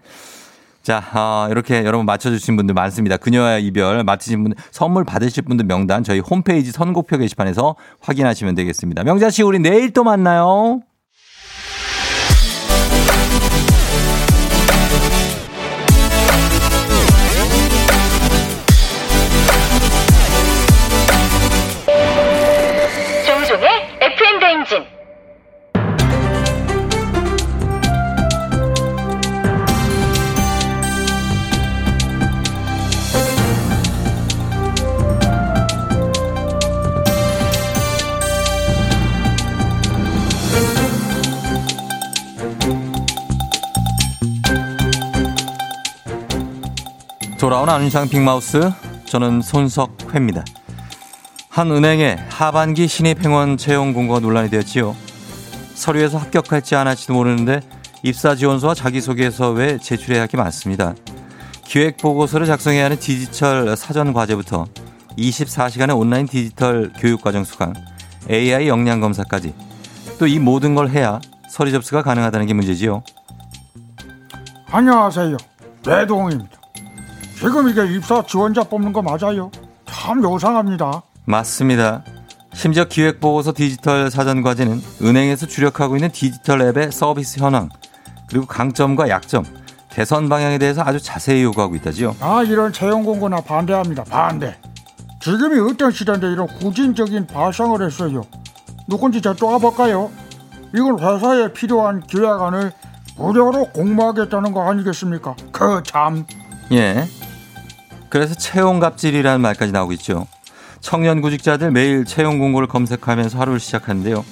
A: 자, 어, 이렇게 여러분 맞춰주신 분들 많습니다. 그녀와의 이별 맞히신 분들 선물 받으실 분들 명단 저희 홈페이지 선곡표 게시판에서 확인하시면 되겠습니다. 명자 씨 우리 내일 또 만나요. 돌아온 안윤상 빅마우스 저는 손석회입니다. 한 은행의 하반기 신입 행원 채용 공고가 논란이 되었지요. 서류에서 합격할지 안 할지도 모르는데 입사 지원서와 자기소개서에 제출해야 할 게 많습니다. 기획 보고서를 작성해야 하는 디지털 사전 과제부터 24시간의 온라인 디지털 교육 과정 수강, AI 역량 검사까지 또 이 모든 걸 해야 서류 접수가 가능하다는 게 문제지요.
I: 안녕하세요. 배동입니다. 지금 이게 입사 지원자 뽑는 거 맞아요? 참 요상합니다.
A: 맞습니다. 심지어 기획보고서 디지털 사전 과제는 은행에서 주력하고 있는 디지털 앱의 서비스 현황, 그리고 강점과 약점, 개선 방향에 대해서 아주 자세히 요구하고 있다지요.
I: 아 이런 채용 공고나 반대합니다. 반대. 지금이 어떤 시대인데 이런 후진적인 발상을 했어요. 누군지 저 떠와볼까요? 이건 회사에 필요한 기획안을 무료로 공모하겠다는 거 아니겠습니까? 그 참.
A: 예. 그래서 채용 갑질이라는 말까지 나오고 있죠. 청년 구직자들 매일 채용 공고를 검색하면서 하루를 시작하는데요.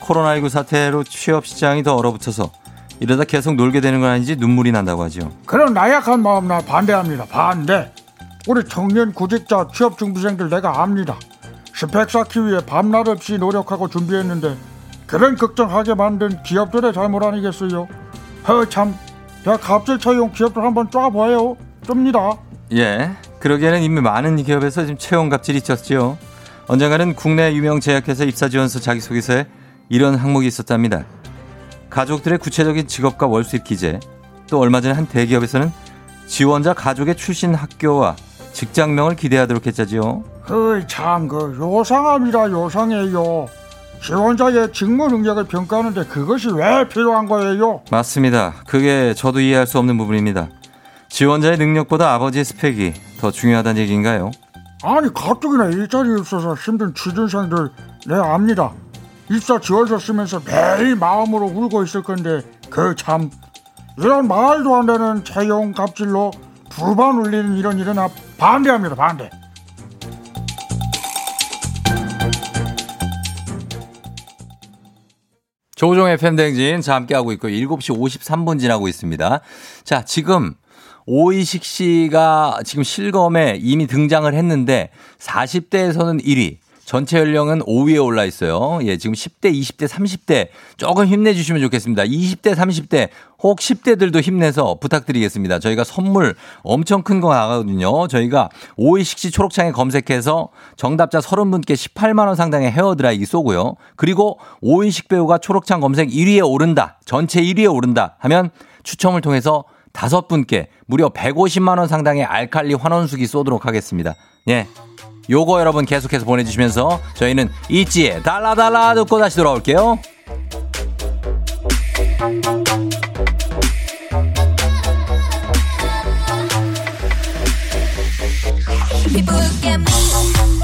A: 코로나19 사태로 취업 시장이 더 얼어붙어서 이러다 계속 놀게 되는 건 아닌지 눈물이 난다고 하죠.
I: 그런 나약한 마음 나 반대합니다. 반대. 우리 청년 구직자 취업 준비생들 내가 압니다. 스펙 쌓기 위해 밤낮 없이 노력하고 준비했는데 그런 걱정하게 만든 기업들의 잘못 아니겠어요? 허참. 야 갑질 채용 기업들 한번 쫙봐요. 뜹니다.
A: 예. 그러기에는 이미 많은 기업에서 지금 채용 갑질이 있었죠. 언젠가는 국내 유명 제약회사 입사 지원서 자기소개서에 이런 항목이 있었답니다. 가족들의 구체적인 직업과 월 수입 기재, 또 얼마 전에 한 대기업에서는 지원자 가족의 출신 학교와 직장명을 기대하도록 했자지요.
I: 어이 참그 요상합니다 요상해요. 지원자의 직무 능력을 평가하는데 그것이 왜 필요한 거예요?
A: 맞습니다. 그게 저도 이해할 수 없는 부분입니다. 지원자의 능력보다 아버지의 스펙이 더 중요하다는 얘기인가요?
I: 아니 가뜩이나 일자리 없어서 힘든 취준생들 내 압니다. 입사 지원서 쓰면서 매일 마음으로 울고 있을 건데 그 참 이런 말도 안 되는 채용 갑질로 두번 울리는 이런 일은 나 반대합니다 반대.
A: 조종의 팬댕진 자 함께하고 있고 7시 53분 지나고 있습니다. 자 지금 오이식 씨가 지금 실검에 이미 등장을 했는데 40대에서는 1위 전체 연령은 5위에 올라 있어요. 예, 지금 10대, 20대, 30대 조금 힘내주시면 좋겠습니다. 20대, 30대 혹 10대들도 힘내서 부탁드리겠습니다. 저희가 선물 엄청 큰 거 나가거든요. 저희가 오이식 씨 초록창에 검색해서 정답자 30분께 18만원 상당의 헤어드라이기 쏘고요. 그리고 오이식 배우가 초록창 검색 1위에 오른다. 전체 1위에 오른다 하면 추첨을 통해서 다섯 분께 무려 150만 원 상당의 알칼리 환원수기 쏘도록 하겠습니다. 예. 요거 여러분 계속해서 보내주시면서 저희는 있지에 달라달라 듣고 다시 돌아올게요.
J: People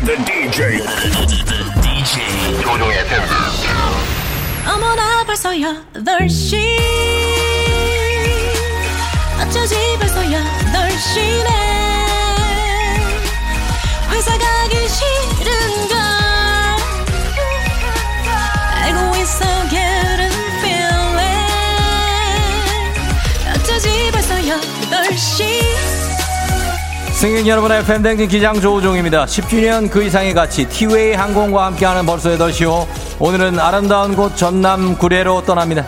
K: with the DJ. DJ 조종의 FM.
L: 어머나 벌써 8시 어쩌지 벌써 8시네
A: 승객 여러분의 팬댕진 기장 조우종입니다. 10주년 그 이상의 가치 티웨이 항공과 함께하는 벌써 8시 호 오늘은 아름다운 곳 전남 구례로 떠납니다.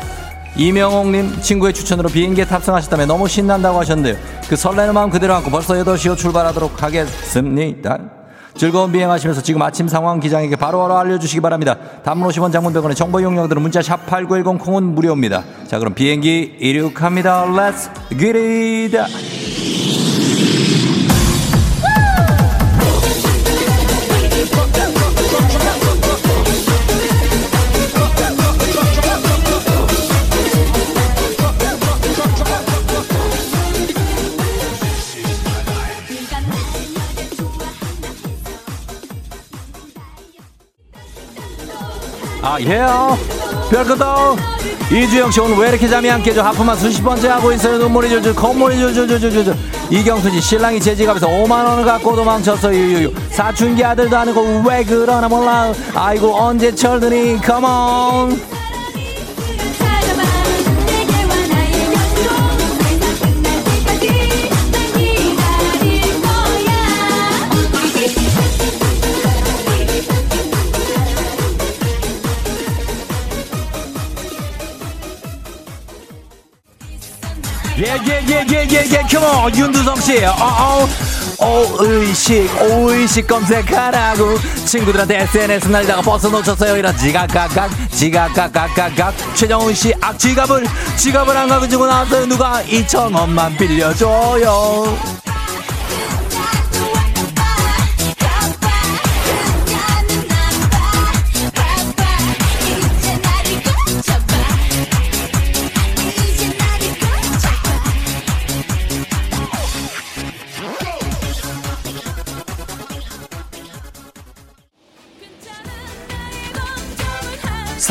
A: 이명옥님 친구의 추천으로 비행기에 탑승하셨다며 너무 신난다고 하셨는데요. 그 설레는 마음 그대로 안고 벌써 8시 호 출발하도록 하겠습니다. 즐거운 비행하시면서 지금 아침 상황 기장에게 바로바로 알려주시기 바랍니다. 단문 50원 장문 100원의 정보 이용료들은 문자 샵 8910 콩은 무료입니다. 자 그럼 비행기 이륙합니다. Let's get it! 아, 예. 별것도 이주영 씨 오늘 왜 이렇게 잠이 안 깨져? 하프만 수십 번째 하고 있어요. 눈물이 줄줄, 콧물이 줄줄줄줄줄. 이경수 씨 신랑이 제 지갑에서 5만 원을 갖고 도망쳤어요. 유유유. 사춘기 아들도 아니고 왜 그러나 몰라. 아이고 언제 철드니? On. 예예예예예예. 컴온 윤두성 씨. 어어. 오의식 오의식 검색하라고. 친구들한테 SNS 날리다가 버스 놓쳤어요. 이런 지각각각 지각각각각각. 최정훈 씨아 지갑을 지갑을 안 가지고 나왔어요. 누가? 2천 원만 빌려줘요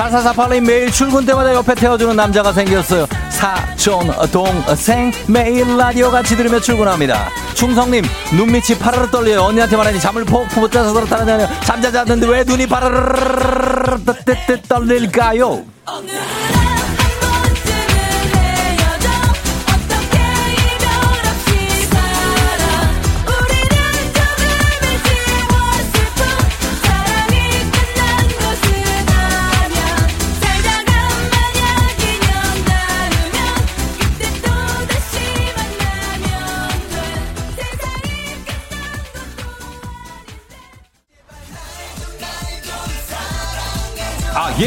A: 사사사팔님 매일 출근 때마다 옆에 태워주는 남자가 생겼어요. 사촌 동생 매일 라디오 같이 들으며 출근합니다. 충성님 눈밑이 파르르 떨려요. 언니한테 말하니 잠을 푹푹 못 자서 그렇다는 잠자지 않는데 왜 눈이 파르르 떨릴까요?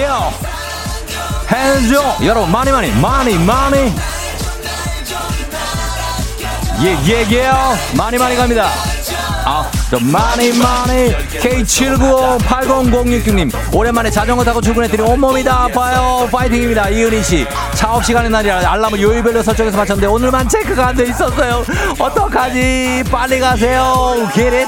A: 아, 예. 해줘. 여러분, 많이, 많이, 많이, 많이. 예, 예, 예. 많이, 많이 갑니다. 아, 더 많이, 많이. K79580066님. 오랜만에 자전거 타고 출근했더니 온몸이 다 아파요. 파이팅입니다. 이은희 씨. 차업 시간의 날이라 알람을 요일별로 설정해서 맞췄는데 오늘만 체크가 안 돼 있었어요. 어떡하지? 빨리 가세요. It?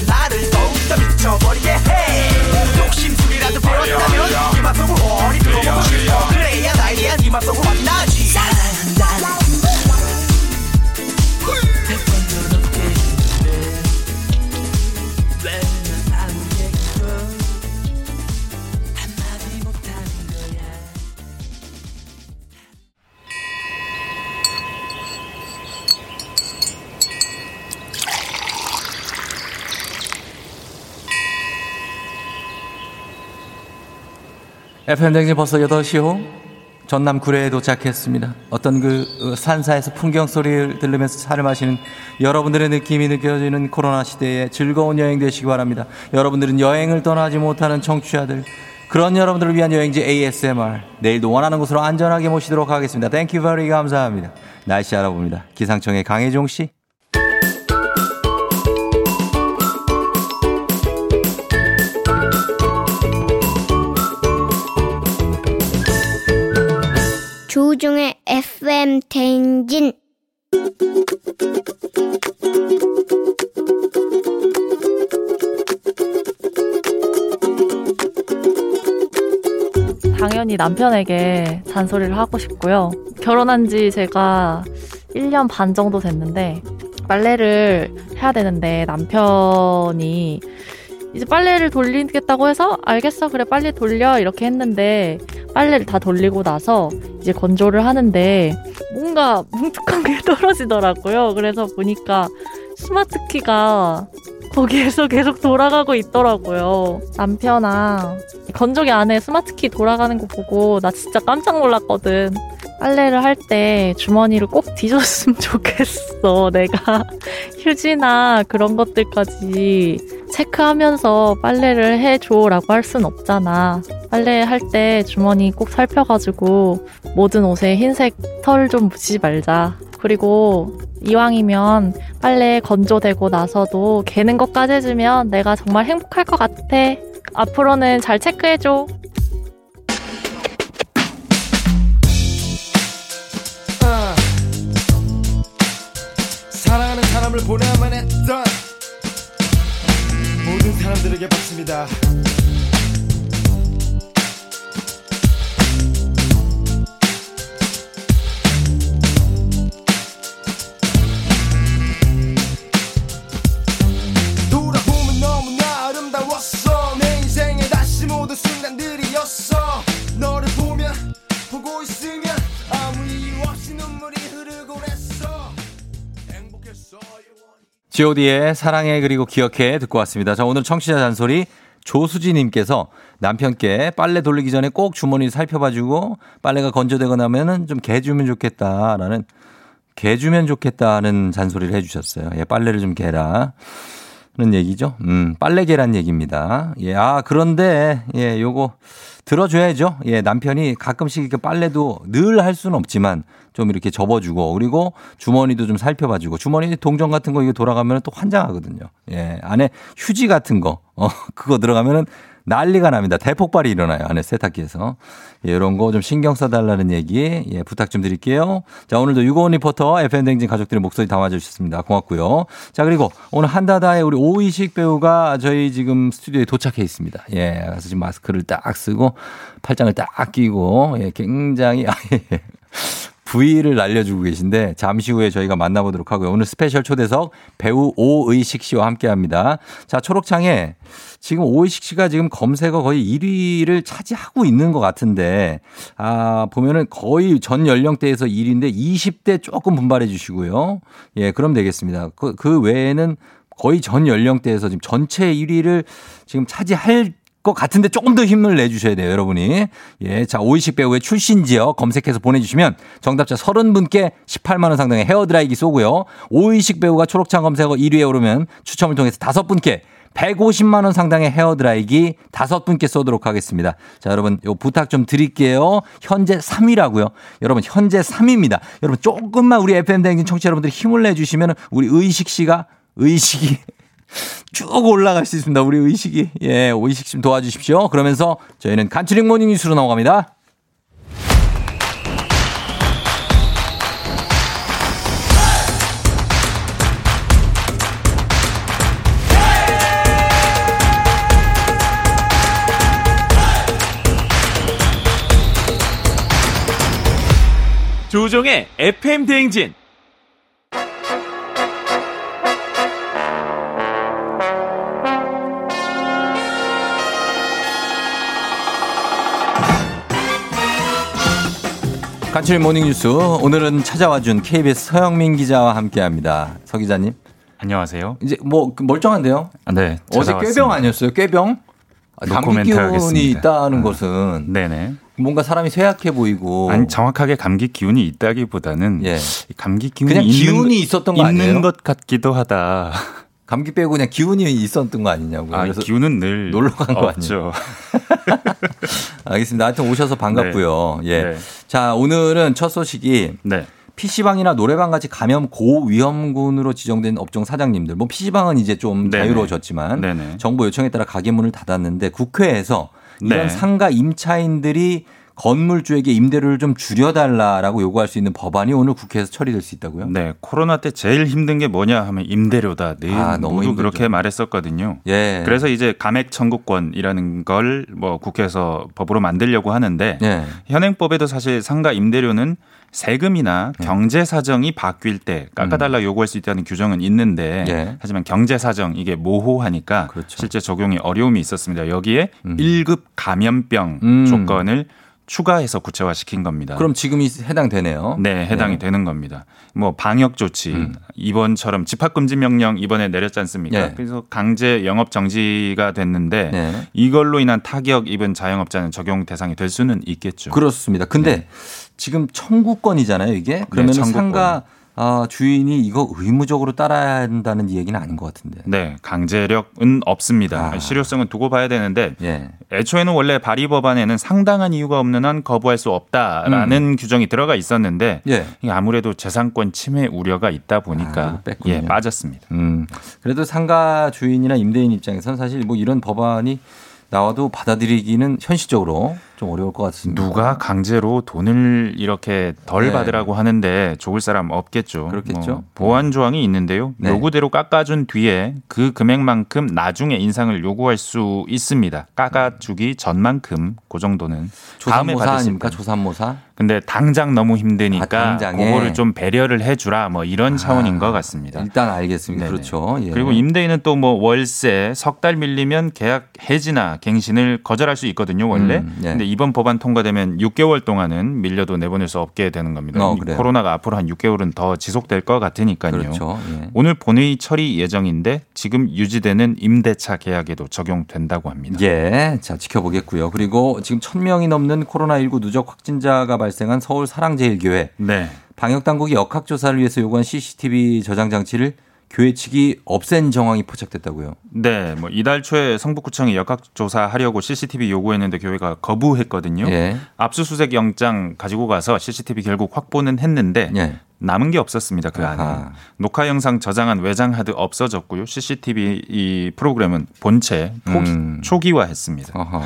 M: 네가 나를 더욱더 미쳐버리게 해. 욕심술이라도 배웠다면 이 맘속으로 어리 들어보고 싶어. 그래야 나에 대한 이 맘속으로 만나
A: FM 대행진 벌써 8시호 전남 구례에 도착했습니다. 어떤 그 어, 산사에서 풍경 소리를 들으면서 차를 마시는 여러분들의 느낌이 느껴지는 코로나 시대에 즐거운 여행 되시기 바랍니다. 여러분들은 여행을 떠나지 못하는 청취자들 그런 여러분들을 위한 여행지 ASMR 내일도 원하는 곳으로 안전하게 모시도록 하겠습니다. thank you very 감사합니다. 날씨 알아봅니다. 기상청의 강혜종 씨.
N: FM 대행진
O: 당연히 남편에게 잔소리를 하고 싶고요. 결혼한 지 제가 1년 반 정도 됐는데, 빨래를 해야 되는데, 남편이 이제 빨래를 돌리겠다고 해서, 알겠어, 그래, 빨리 돌려. 이렇게 했는데, 빨래를 다 돌리고 나서 이제 건조를 하는데, 뭔가 뭉툭한 게 떨어지더라고요. 그래서 보니까 스마트키가 거기에서 계속 돌아가고 있더라고요. 남편아, 건조기 안에 스마트키 돌아가는 거 보고 나 진짜 깜짝 놀랐거든. 빨래를 할 때 주머니를 꼭 뒤졌으면 좋겠어. 내가 휴지나 그런 것들까지 체크하면서 빨래를 해줘라고 할 순 없잖아. 빨래 할 때 주머니 꼭 살펴가지고 모든 옷에 흰색 털 좀 묻히지 말자. 그리고 이왕이면 빨래 건조되고 나서도 개는 것까지 해주면 내가 정말 행복할 것 같아. 앞으로는 잘 체크해줘.
B: 아. 사랑하는 사람을 보내야만 했던 사람들에게 바칩니다.
A: God의 사랑해 그리고 기억해 듣고 왔습니다. 자, 오늘 청취자 잔소리 조수지님께서 남편께 빨래 돌리기 전에 꼭 주머니 살펴봐주고 빨래가 건조되거나 하면은 좀 개주면 좋겠다라는 개주면 좋겠다는 잔소리를 해주셨어요. 예, 빨래를 좀 개라. 는 얘기죠. 음, 빨래 개란 얘기입니다. 예, 아, 그런데, 예, 요거 들어줘야죠. 예, 남편이 가끔씩 이렇게 빨래도 늘 할 수는 없지만 좀 이렇게 접어주고 그리고 주머니도 좀 살펴봐주고 주머니 동전 같은 거 이거 돌아가면 또 환장하거든요. 예, 안에 휴지 같은 거, 어, 그거 들어가면은 난리가 납니다. 대폭발이 일어나요. 안에 세탁기에서. 예, 이런 거 좀 신경 써달라는 얘기, 예, 부탁 좀 드릴게요. 자, 오늘도 유고원 리포터 FM댕진 가족들의 목소리 담아주셨습니다. 고맙고요. 자, 그리고 오늘 한다다의 우리 오이식 배우가 저희 지금 스튜디오에 도착해 있습니다. 예, 그래서 지금 마스크를 딱 쓰고 팔짱을 딱 끼고, 예, 굉장히, 아, 예. 브이를 날려주고 계신데 잠시 후에 저희가 만나보도록 하고요. 오늘 special 초대석 배우 오의식 씨와 함께 합니다. 자, 초록창에 지금 오의식 씨가 지금 검색어 거의 1위를 차지하고 있는 것 같은데, 아, 보면은 거의 전 연령대에서 1위인데 20대 조금 분발해 주시고요. 예, 그럼 되겠습니다. 그, 그 외에는 거의 전 연령대에서 지금 전체 1위를 지금 차지할 것 같은데 조금 더 힘을 내주셔야 돼요, 여러분이. 예. 자, 오이식 배우의 출신 지역 검색해서 보내주시면 정답자 30분께 18만원 상당의 헤어드라이기 쏘고요. 오이식 배우가 초록창 검색어 1위에 오르면 추첨을 통해서 5분께 150만 원 상당의 헤어드라이기 다섯 분께 쏘도록 하겠습니다. 자, 여러분, 요 부탁 좀 드릴게요. 현재 3위라고요. 여러분, 현재 3위입니다. 여러분, 조금만 우리 FM 대행진 청취자 여러분들이 힘을 내 주시면 우리 의식 씨가 의식이 쭉 올라갈 수 있습니다. 우리 의식이. 예, 의식 좀 도와주십시오. 그러면서 저희는 간추린 모닝 뉴스로 넘어갑니다.
E: 조종의 FM 대행진.
A: 간추린 morning 뉴스. 오늘은 찾아와준 KBS 서영민 기자와 함께 합니다. 서 기자님.
P: 안녕하세요.
A: 이제 뭐 그 멀쩡한데요?
P: 네.
A: 어제
P: 찾아왔습니다.
A: 꾀병 아니었어요? 꾀병? 아, 감기
P: 노코멘트
A: 기운이. 있다는 것은
P: 네네.
A: 뭔가 사람이 쇠약해 보이고
P: 아니 정확하게 감기 기운이 있다기보다는
A: 예.
P: 이 감기 기운이
A: 그냥
P: 있는
A: 기운이
P: 것-
A: 있었던 거
P: 있는
A: 아니에요?
P: 것 같기도 하다.
A: 감기 빼고 그냥 기운이 있었던 거 아니냐고.
P: 아,
A: 그래서
P: 기운은 늘
A: 놀러 간거
P: 없죠.
A: 알겠습니다. 하여튼 오셔서 반갑고요. 예.
P: 네.
A: 자, 오늘은 첫 소식이
P: 네.
A: PC방이나 노래방 같이 감염 고위험군으로 지정된 업종 사장님들. 뭐 PC방은 이제 좀
P: 네네.
A: 자유로워졌지만
P: 네네.
A: 정부 요청에 따라 가게 문을 닫았는데 국회에서 이런
P: 네.
A: 상가 임차인들이 건물주에게 임대료를 좀 줄여달라라고 요구할 수 있는 법안이 오늘 국회에서 처리될 수 있다고요?
P: 네, 코로나 때 제일 힘든 게 뭐냐 하면 임대료다. 늘
A: 아, 너무
P: 모두. 그렇게 말했었거든요.
A: 예.
P: 그래서 이제 감액 청구권이라는 걸 뭐 국회에서 법으로 만들려고 하는데
A: 예.
P: 현행법에도 사실 상가 임대료는 세금이나
A: 네.
P: 경제 사정이 바뀔 때 깎아달라 요구할 수 있다는 규정은 있는데
A: 음. 예.
P: 하지만 경제 사정 이게 모호하니까
A: 그렇죠.
P: 실제 적용이 어려움이 있었습니다. 여기에 일 1급 감염병
A: 음.
P: 조건을 추가해서 구체화시킨 겁니다.
A: 그럼 지금이 해당되네요.
P: 네, 해당이
A: 네.
P: 되는 겁니다. 뭐 방역 조치
A: 음.
P: 이번처럼 집합 금지 명령 이번에 내렸지 않습니까?
A: 네.
P: 그래서 강제 영업 정지가 됐는데
A: 네.
P: 이걸로 인한 타격 입은 자영업자는 적용 대상이 될 수는 있겠죠.
A: 그렇습니다. 근데 지금 청구권이잖아요, 이게. 그러면
P: 네, 청구권.
A: 상가 아, 주인이 이거 의무적으로 따라야 한다는 얘기는 아닌 것 같은데.
P: 네, 강제력은 없습니다.
A: 아.
P: 실효성은 두고 봐야 되는데
A: 예.
P: 애초에는 원래 발의 법안에는 상당한 이유가 없는 한 거부할 수 없다라는 규정이 들어가 있었는데
A: 예.
P: 아무래도 재산권 침해 우려가 있다 보니까
A: 아.
P: 예, 빠졌습니다.
A: 음. 그래도 상가 주인이나 임대인 입장에서는 사실 뭐 이런 법안이 나와도 받아들이기는 현실적으로 좀 어려울 것 같습니다.
P: 누가 강제로 돈을 이렇게 덜
A: 네.
P: 받으라고 하는데 좋을 사람 없겠죠.
A: 그렇겠죠.
P: 뭐 보완 조항이 있는데요.
A: 네.
P: 요구대로 깎아준 뒤에 그 금액만큼 나중에 인상을 요구할 수 있습니다. 깎아주기 전만큼 그 정도는 다음에? 있다.
A: 조산모사?
P: 근데 당장 너무 힘드니까
A: 아.
P: 그거를 좀 배려를 해주라 뭐 이런 차원인 것 같습니다.
A: 일단 알겠습니다.
P: 네네.
A: 그렇죠. 예.
P: 그리고 임대인은 또 뭐 월세 석 달 밀리면 계약 해지나 갱신을 거절할 수 있거든요 원래.
A: 음, 예.
P: 근데 이번 법안 통과되면 6개월 동안은 밀려도 내보낼 수 없게 되는 겁니다.
A: 어?
P: 코로나가 앞으로 한 6개월은 더 지속될 것 같으니까요.
A: 그렇죠. 예.
P: 오늘 본회의 처리 예정인데 지금 유지되는 임대차 계약에도 적용된다고 합니다.
A: 예, 자 지켜보겠고요. 그리고 지금 천 명이 넘는 코로나19 누적 확진자가 발생한 서울 사랑제일교회
P: 네.
A: 방역 당국이 역학 조사를 위해서 요구한 CCTV 저장 장치를 교회 측이 없앤 정황이 포착됐다고요.
P: 네, 뭐 이달 초에 성북구청이 역학조사하려고 CCTV 요구했는데 교회가 거부했거든요.
A: 예.
P: 압수수색 영장 가지고 가서 CCTV 결국 확보는 했는데
A: 예.
P: 남은 게 없었습니다. 그 안에
A: 아하.
P: 녹화 영상 저장한 외장 하드 없어졌고요. CCTV 이 프로그램은 본체 포기,
A: 음.
P: 초기화했습니다.
A: 어허.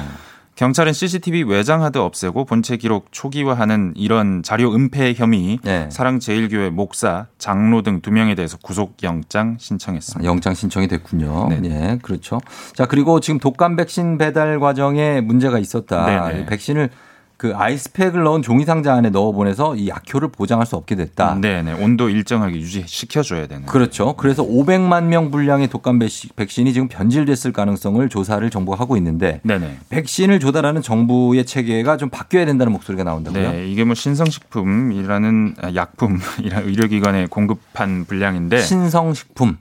P: 경찰은 CCTV 외장 하드 없애고 본체 기록 초기화하는 이런 자료 은폐 혐의
A: 네.
P: 사랑제일교회 목사, 장로 등 두 명에 대해서 구속 영장 신청했습니다.
A: 영장 신청이 됐군요.
P: 네네.
A: 예, 그렇죠. 자, 그리고 지금 독감 백신 배달 과정에 문제가 있었다.
P: 네네.
A: 이 백신을 그 아이스팩을 넣은 종이 상자 안에 넣어 보내서 이 약효를 보장할 수 없게 됐다.
P: 네, 네. 온도 일정하게 유지시켜 줘야 되는.
A: 그렇죠. 그래서 500만 명 분량의 독감 백신이 지금 변질됐을 가능성을 조사를 정부가 하고 있는데
P: 네, 네.
A: 백신을 조달하는 정부의 체계가 좀 바뀌어야 된다는 목소리가 나온다고요.
P: 네, 이게 뭐 신성식품이라는 아, 약품이란 의료기관에 공급한 분량인데
A: 신성식품,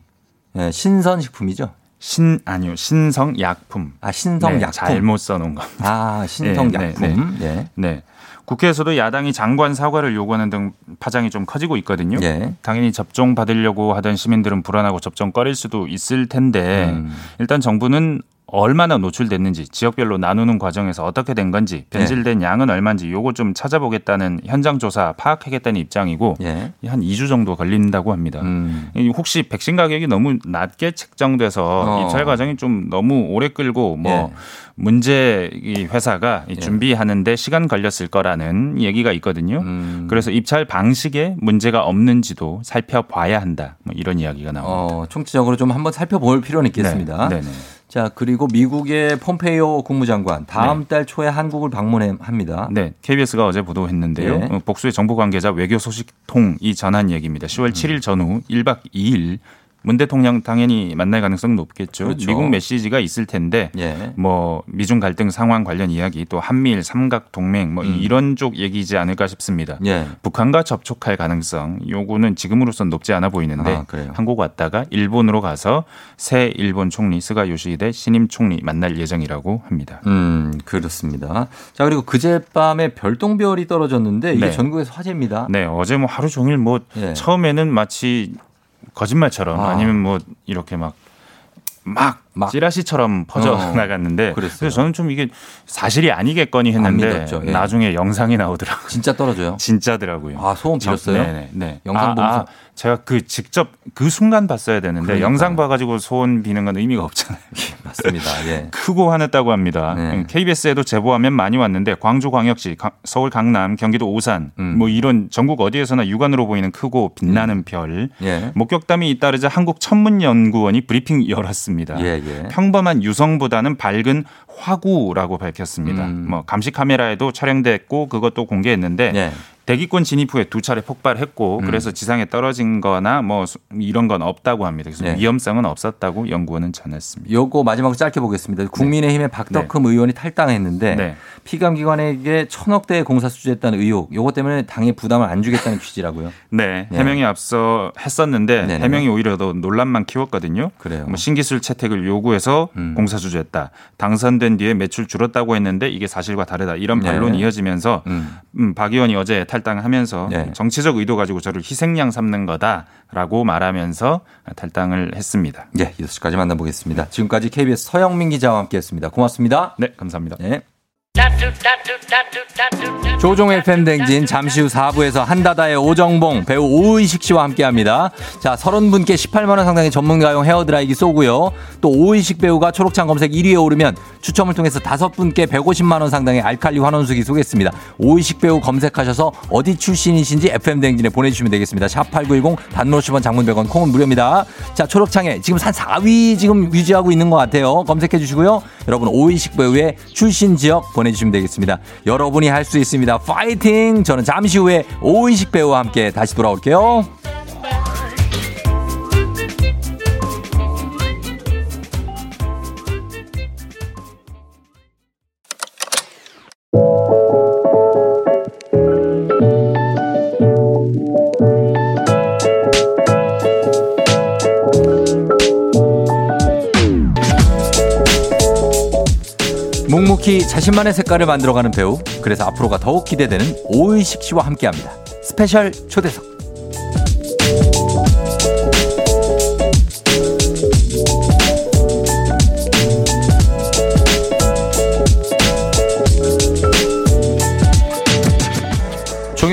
A: 예, 신선식품이죠.
P: 신 아니요 신성 약품.
A: 아 신성약품.
P: 네, 잘못 써놓은 거.
A: 아 신성약품.
P: 네,
A: 예.
P: 네. 국회에서도 야당이 장관 사과를 요구하는 등 파장이 좀 커지고 있거든요.
A: 예.
P: 당연히 접종 받으려고 하던 시민들은 불안하고 접종 꺼릴 수도 있을 텐데
A: 음.
P: 일단 정부는 얼마나 노출됐는지 지역별로 나누는 과정에서 어떻게 된 건지 변질된
A: 네.
P: 양은 얼마인지 요거 좀 찾아보겠다는 현장 조사 파악하겠다는 입장이고
A: 예.
P: 한 2주 정도 걸린다고 합니다.
A: 음.
P: 이 혹시 백신 가격이 너무 낮게 책정돼서
A: 어.
P: 입찰 과정이 좀 너무 오래 끌고 뭐
A: 예.
P: 문제 이 회사가 이 준비하는데 시간 걸렸을 거라는 얘기가 있거든요.
A: 음.
P: 그래서 입찰 방식에 문제가 없는지도 살펴봐야 한다. 뭐 이런 이야기가 나옵니다.
A: 어, 총체적으로 좀 한번 살펴볼 필요는 있겠습니다.
P: 네, 네.
A: 자, 그리고 미국의 폼페이오 국무장관 다음 달 초에 한국을 방문합니다.
P: 네, KBS가 어제 보도했는데요.
A: 네.
P: 어, 복수의 정부 관계자 외교 소식통이 전한 얘기입니다. 10월
A: 음.
P: 7일 전후 1박 2일 문 대통령 당연히 만날 가능성 높겠죠.
A: 그렇죠.
P: 미국 메시지가 있을 텐데
A: 예.
P: 뭐 미중 갈등 상황 관련 이야기 또 한미일 삼각 동맹 뭐 이런 쪽 얘기지 않을까 싶습니다.
A: 음. 예.
P: 북한과 접촉할 가능성 요거는 지금으로선 높지 않아 보이는데
A: 아?
P: 한국 왔다가 일본으로 가서 새 일본 총리 스가 요시히데 신임 총리 만날 예정이라고 합니다.
A: 음, 그렇습니다. 자, 그리고 그제밤에 별똥별이 떨어졌는데 이게
P: 네.
A: 전국에서 화제입니다.
P: 네, 어제 뭐 하루 종일 뭐
A: 예.
P: 처음에는 마치 거짓말처럼
A: 아.
P: 아. 니면뭐 이렇게 막 막
A: 막
P: 찌라시처럼 퍼져
A: 어,
P: 나갔는데
A: 그랬어요.
P: 그래서 저는 좀 이게 사실이 아니겠거니
A: 안
P: 했는데.
A: 예.
P: 나중에 영상이 나오더라고요.
A: 진짜 떨어져요.
P: 진짜더라고요.
A: 아, 소원 빌었어요?
P: 네네. 네.
A: 영상
P: 아,
A: 보면서?
P: 아, 제가 그 직접 그 순간 봤어야 되는데
A: 그러니까.
P: 영상 봐가지고 소원 비는 건 의미가 없잖아요.
A: 맞습니다. 예.
P: 크고 화냈다고 합니다.
A: 네.
P: KBS에도 제보하면 많이 왔는데 광주광역시, 강- 서울 강남, 경기도 오산
A: 음.
P: 뭐 이런 전국 어디에서나 육안으로 보이는 크고 빛나는 별
A: 예.
P: 목격담이 잇따르자 한국천문연구원이 브리핑 열었습니다.
A: 예, 예.
P: 평범한 유성보다는 밝은 화구라고 밝혔습니다.
A: 음.
P: 뭐 감시 카메라에도 촬영됐고 그것도 공개했는데
A: 예.
P: 대기권 진입 후에 두 차례 폭발했고
A: 음.
P: 그래서 지상에 떨어진 거나 뭐 수- 이런 건 없다고 합니다. 그래서
A: 네.
P: 위험성은 없었다고 연구원은 전했습니다.
A: 요거 마지막으로 짧게 보겠습니다. 국민의힘의 박덕흠 의원이 탈당했는데
P: 네.
A: 피감기관에게 천억 대의 공사 수주했다는 의혹. 요거 때문에 당에 부담을 안 주겠다는 취지라고요.
P: 네,
A: 예.
P: 해명이 앞서 했었는데
A: 네네.
P: 해명이 오히려 더 논란만 키웠거든요.
A: 그래요.
P: 뭐 신기술 채택을 요구해서
A: 음.
P: 공사 주주했다. 당선된 뒤에 매출 줄었다고 했는데 이게 사실과 다르다. 이런
A: 네.
P: 반론이 이어지면서
A: 음.
P: 음, 박 의원이 어제 탈당하면서
A: 네.
P: 정치적 의도 가지고 저를 희생양 삼는 거다라고 말하면서 탈당을 했습니다.
A: 예, 6시까지 만나보겠습니다. 지금까지 KBS 서영민 기자와 함께했습니다. 고맙습니다.
P: 네, 감사합니다.
A: 네. 조종의 팬댕진 잠시 후 4부에서 한다다의 오정봉 배우 오의식 씨와 함께합니다. 자, 30분께 18만 원 상당의 전문가용 헤어드라이기 쏘고요. 또 오의식 배우가 초록창 검색 1위에 오르면 추첨을 통해서 5분께 150만 원 상당의 알칼리 환원수기 쏘겠습니다. 오의식 배우 검색하셔서 어디 출신이신지 FM 댕진에 보내주시면 되겠습니다. 샵 8910 단문 50원 장문 100원 콩은 무료입니다. 자, 초록창에 지금 한 4위 지금 유지하고 있는 것 같아요. 검색해 주시고요. 여러분 오의식 배우의 출신 지역 보내 주시면 되겠습니다. 여러분이 할 수 있습니다. 파이팅! 저는 잠시 후에 오의식 배우와 함께 다시 돌아올게요. 묵묵히 자신만의 색깔을 만들어가는 배우. 그래서 앞으로가 더욱 기대되는 오의식 씨와 함께합니다. special 초대석.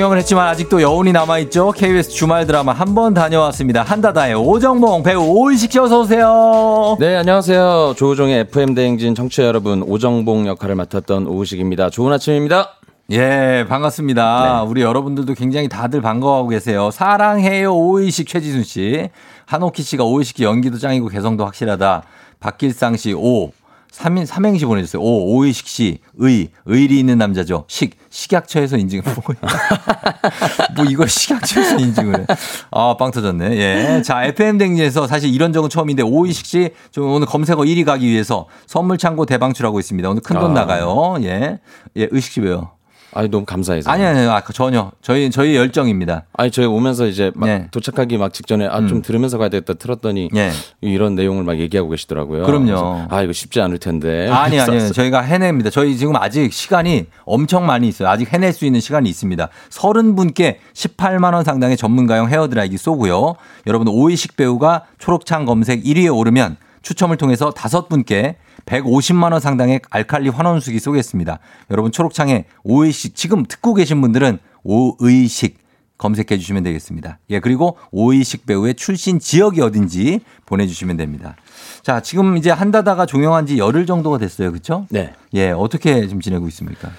A: 종영을 했지만 아직도 여운이 남아있죠. KBS 주말 드라마 한 번 다녀왔습니다. 한다다의 오정봉 배우 오의식 씨 어서 오세요.
Q: 네, 안녕하세요. 조우종의 FM 대행진 청취자 여러분, 오정봉 역할을 맡았던 오우식입니다. 좋은 아침입니다.
A: 예, 반갑습니다. 우리 여러분들도 굉장히 다들 반가워하고 계세요. 사랑해요, 오이식 최지순 씨. 한옥희 씨가 오이식 씨 연기도 짱이고 개성도 확실하다. 박길상 씨, 오. 삼인, 삼행시 보내주세요. 오, 오이식 씨, 의, 의리 있는 남자죠. 식, 식약처에서 인증. 뭐 이걸 식약처에서 인증을 해. 아, 빵 터졌네. 예. 자, FM댕지에서 사실 이런 적은 처음인데, 오이식 씨, 좀 오늘 검색어 1위 가기 위해서 선물 창고 대방출하고 있습니다. 오늘 큰돈
Q: 아.
A: 나가요. 예. 예, 의식 씨 왜요?
Q: 아니, 너무 감사해서.
A: 아니, 아니, 아, 전혀. 저희, 저희 열정입니다.
Q: 아니, 저희 오면서 이제 막
A: 네.
Q: 도착하기 막 직전에 아, 좀 들으면서 가야 되겠다 틀었더니
A: 예.
Q: 이런 내용을 막 얘기하고 계시더라고요.
A: 그럼요.
Q: 아, 이거 쉽지 않을 텐데.
A: 아니, 아니, 저희가 해냅니다. 저희 지금 아직 시간이 엄청 많이 있어요. 아직 해낼 수 있는 시간이 있습니다. 30분께 18만 원 상당의 전문가용 헤어 드라이기 쏘고요. 여러분, 오이식 배우가 초록창 검색 1위에 오르면 추첨을 통해서 5분께 150만 원 상당의 알칼리 환원수기 쏘겠습니다. 여러분, 초록창에 오이식, 지금 듣고 계신 분들은 오의식 검색해 주시면 되겠습니다. 예, 그리고 오이식 배우의 출신 지역이 어딘지 보내주시면 됩니다. 자, 지금 이제 한다다가 종영한 지 열흘 정도가 됐어요. 그렇죠?
Q: 네.
A: 예, 어떻게 지금 지내고 있습니까?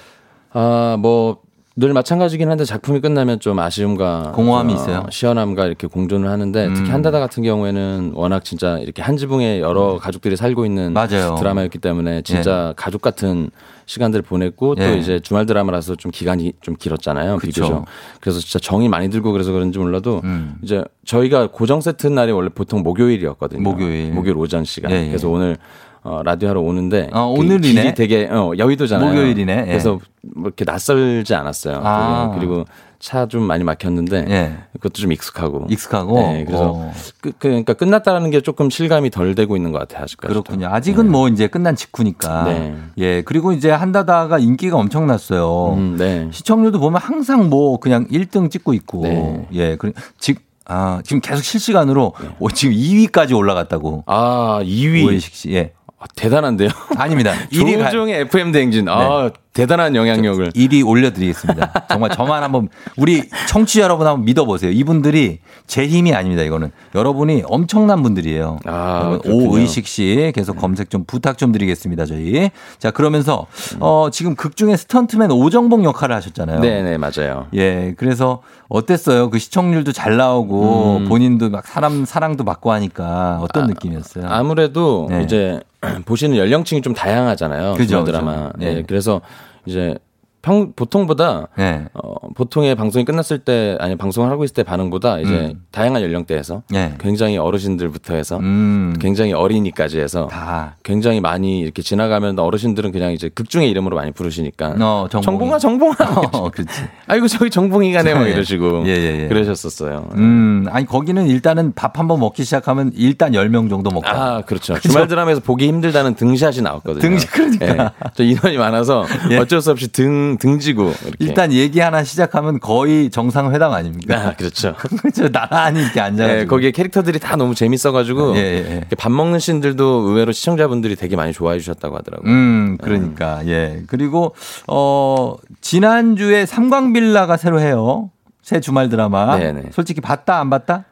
Q: 아, 뭐, 늘 마찬가지긴 한데 작품이 끝나면 좀 아쉬움과
A: 공허함이
Q: 어,
A: 있어요?
Q: 시원함과 이렇게 공존을 하는데
A: 음.
Q: 특히 한다다 같은 경우에는 워낙 진짜 이렇게 한 지붕에 여러 가족들이 살고 있는
A: 음. 맞아요.
Q: 드라마였기 때문에 진짜 가족 같은 시간들을 보냈고
A: 예.
Q: 또 이제 주말 드라마라서 좀 기간이 좀 길었잖아요.
A: 그쵸.
Q: 비교적. 그래서 진짜 정이 많이 들고 그래서 그런지 몰라도
A: 음.
Q: 이제 저희가 고정 세트 날이 원래 보통 목요일이었거든요.
A: 목요일.
Q: 목요일 오전 시간.
A: 예, 예.
Q: 그래서 오늘 어, 라디오 하러 오는데
A: 어,
Q: 그
A: 오늘이네.
Q: 길이 되게 어, 여의도잖아요.
A: 목요일이네. 예.
Q: 그래서 뭐 이렇게 낯설지 않았어요.
A: 아.
Q: 그리고 차 좀 많이 막혔는데
A: 예.
Q: 그것도 좀 익숙하고.
A: 익숙하고.
Q: 네, 그래서
A: 어.
Q: 그, 그, 러니까 끝났다는 게 조금 실감이 덜 되고 있는 것 같아요. 아직까지.
A: 그렇군요. 아직은 뭐 이제 끝난 직후니까.
Q: 네.
A: 예, 그리고 이제 한다다가 인기가 엄청났어요.
Q: 음, 네.
A: 시청률도 보면 항상 뭐 그냥 1등 찍고 있고.
Q: 네.
A: 예, 그, 직, 아, 지금 계속 실시간으로 오, 지금 2위까지 올라갔다고.
Q: 아, 2위.
A: 오해식 씨. 예.
Q: 아, 대단한데요.
A: 아닙니다. 1위 가-
Q: 조종의 FM 대행진. 아, 대단한 영향력을.
A: 1위 올려드리겠습니다. 정말 저만 한번 우리 청취자 여러분 한번 믿어보세요. 이분들이 제 힘이 아닙니다. 이거는 여러분이 엄청난 분들이에요.
Q: 아,
A: 오의식 씨 계속 검색 좀 부탁 좀 드리겠습니다. 저희 자 그러면서 어 지금 극 중에 스턴트맨 오정복 역할을 하셨잖아요.
Q: 네네, 맞아요.
A: 예, 그래서 어땠어요? 그 시청률도 잘 나오고
Q: 음.
A: 본인도 막 사람 사랑도 받고 하니까 어떤 느낌이었어요?
Q: 아무래도
A: 네.
Q: 이제 보시는 연령층이 좀 다양하잖아요.
A: 그죠,
Q: 드라마.
A: 그죠.
Q: 예,
A: 네.
Q: 그래서 že 평 보통보다
A: 네.
Q: 어, 보통의 방송이 끝났을 때 아니 방송을 하고 있을 때 반응보다 이제
A: 음.
Q: 다양한 연령대에서
A: 네.
Q: 굉장히 어르신들부터 해서
A: 음.
Q: 굉장히 어린이까지 해서
A: 다
Q: 굉장히 많이 이렇게 지나가면 어르신들은 그냥 이제 극중의 이름으로 많이 부르시니까
A: 어.
Q: 정봉아 정봉아
A: 어, 그렇지.
Q: 아이고 저기 정봉이가네 막
A: 예.
Q: 이러시고
A: 예, 예, 예.
Q: 그러셨었어요.
A: 음, 아니 거기는 일단은 밥 한번 먹기 시작하면 일단 10명 정도 먹고.
Q: 아, 그렇죠.
A: 그죠?
Q: 주말 드라마에서 보기 힘들다는 등샷이 나왔거든요.
A: 등샷, 그러니까.
Q: 예. 저 인원이 많아서
A: 예.
Q: 어쩔 수 없이 등, 등지고. 이렇게.
A: 일단 얘기 하나 시작하면 거의 정상회담 아닙니까?
Q: 아, 그렇죠.
A: 그렇죠. 나란히 이렇게 앉아가지고.
Q: 예, 거기에 캐릭터들이 다 너무 재밌어가지고.
A: 예, 예, 예.
Q: 밥 먹는 씬들도 의외로 시청자분들이 되게 많이 좋아해 주셨다고 하더라고요.
A: 음, 그러니까, 예. 그리고, 어, 지난 주에 삼광빌라가 새로 해요. 새 주말 드라마.
Q: 네네.
A: 솔직히 봤다, 안 봤다?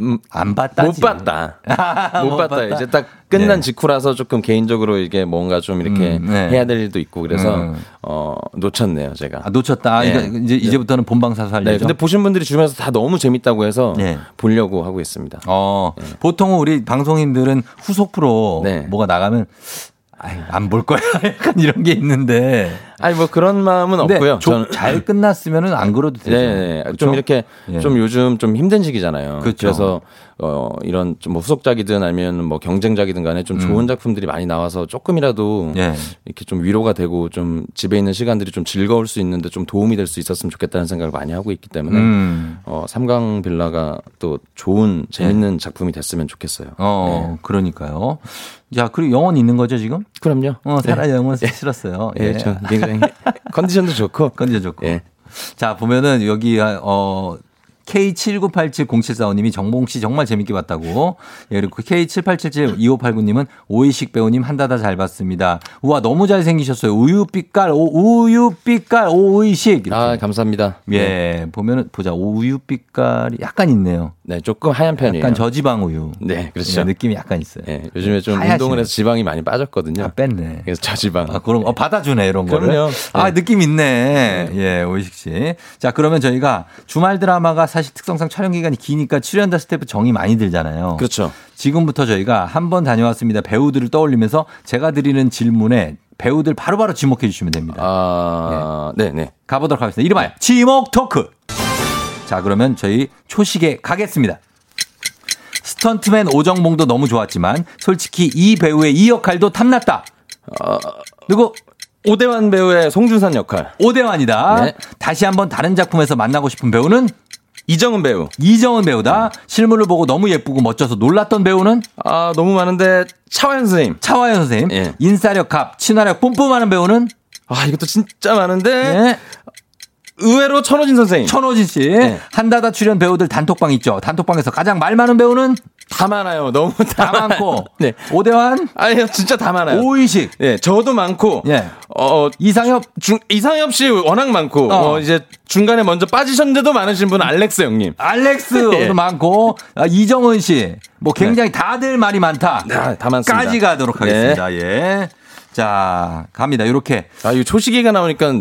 Q: 음,
A: 안 봤다.
Q: 못 봤다. 못,
A: 못
Q: 봤다.
A: 봤다.
Q: 이제 딱 끝난
A: 예.
Q: 직후라서 조금 개인적으로 이게 뭔가 좀 이렇게
A: 음, 네.
Q: 해야 될 일도 있고 그래서
A: 음.
Q: 어 놓쳤네요 제가.
A: 아, 놓쳤다. 아,
Q: 예.
A: 이거 이제, 이제부터는 본방사수 하려죠.
Q: 네, 근데 보신 분들이 주변에서 다 너무 재밌다고 해서
A: 예.
Q: 보려고 하고 있습니다.
A: 어, 보통 우리 방송인들은 후속 프로
Q: 네.
A: 뭐가 나가면 안 볼 거야. 약간 이런 게 있는데.
Q: 아니 뭐 그런 마음은 없고요.
A: 조-
Q: 저는
A: 잘 끝났으면은 안 그러도 되죠.
Q: 네, 네.
A: 그렇죠?
Q: 좀 이렇게
A: 예.
Q: 좀 요즘 좀 힘든 시기잖아요.
A: 그렇죠.
Q: 그래서 어 이런 좀 뭐 후속작이든 아니면 뭐 경쟁작이든 간에 좀 좋은
A: 음.
Q: 작품들이 많이 나와서 조금이라도
A: 예.
Q: 이렇게 좀 위로가 되고 좀 집에 있는 시간들이 좀 즐거울 수 있는데 좀 도움이 될 수 있었으면 좋겠다는 생각을 많이 하고 있기 때문에
A: 음.
Q: 어 삼강 빌라가 또 좋은 재밌는 작품이 됐으면 좋겠어요.
A: 네. 어, 그러니까요. 자, 그리고 영원 있는 거죠, 지금?
Q: 그럼요.
A: 어, 살아
Q: 네.
A: 영원 싫었어요.
Q: 예, 저 굉장히 컨디션도 좋고
A: 컨디션 좋고.
Q: 예.
A: 자, 보면은 여기, 어, K79870745님이 정봉 씨 정말 재밌게 봤다고. 예, 그리고 K78772589님은 오이식 배우님 한다다 잘 봤습니다. 우와, 너무 잘생기셨어요. 우유빛깔, 오, 우유빛깔, 오이식. 이렇게.
Q: 아 감사합니다. 네.
A: 예, 보면은 보자. 우유빛깔이 약간 있네요.
Q: 네, 조금 하얀 편이에요.
A: 약간 저지방 우유.
Q: 네, 그렇죠.
A: 예, 느낌이 약간 있어요.
Q: 예, 요즘에 좀
A: 하얗시네.
Q: 운동을 해서 지방이 많이 빠졌거든요.
A: 아, 뺐네.
Q: 그래서 저지방.
A: 아, 그럼, 어, 받아주네, 이런 거를.
Q: 그럼요.
A: 아,
Q: 네.
A: 느낌 있네. 예, 오이식 씨. 자, 그러면 저희가 주말 드라마가 사실 특성상 촬영 기간이 기니까 출연자 스태프 정이 많이 들잖아요.
Q: 그렇죠.
A: 지금부터 저희가 한 번 다녀왔습니다. 배우들을 떠올리면서 제가 드리는 질문에 배우들 바로바로 지목해 주시면 됩니다.
Q: 아, 네, 네.
A: 가보도록 하겠습니다. 이름하여 지목 토크. 자, 그러면 저희 초식에 가겠습니다. 스턴트맨 오정봉도 너무 좋았지만 솔직히 이 배우의 이 역할도 탐났다.
Q: 어,
A: 누구?
Q: 오대환 배우의 송준산 역할.
A: 오대환이다.
Q: 네.
A: 다시 한번 다른 작품에서 만나고 싶은 배우는
Q: 이정은 배우.
A: 이정은 배우다. 실물을 보고 너무 예쁘고 멋져서 놀랐던 배우는
Q: 아, 너무 많은데 차화연 선생님.
A: 차화연 선생님.
Q: 예.
A: 인싸력 갑, 친화력 뿜뿜하는 배우는
Q: 아, 이것도 진짜 많은데
A: 네.
Q: 의외로 천호진 선생님.
A: 천호진 씨.
Q: 네.
A: 한다다 출연 배우들 단톡방 있죠. 단톡방에서 가장 말 많은 배우는
Q: 다 많아요. 너무
A: 다
Q: 다,
A: 많고.
Q: 네.
A: 오대환,
Q: 아니요, 진짜 다 많아요.
A: 오이식,
Q: 예, 저도 많고.
A: 예.
Q: 어,
A: 이상엽,
Q: 중, 이상엽 씨 워낙 많고.
A: 어.
Q: 어. 이제 중간에 먼저 빠지셨는데도 많으신 분은 알렉스 형님.
A: 알렉스도
Q: 예.
A: 많고 아, 이정은 씨. 뭐 굉장히 다들 말이 많다.
Q: 다, 다 많습니다.
A: 까지 가도록
Q: 네.
A: 하겠습니다. 예. 자, 갑니다. 이렇게
Q: 아, 이 초시계가 나오니까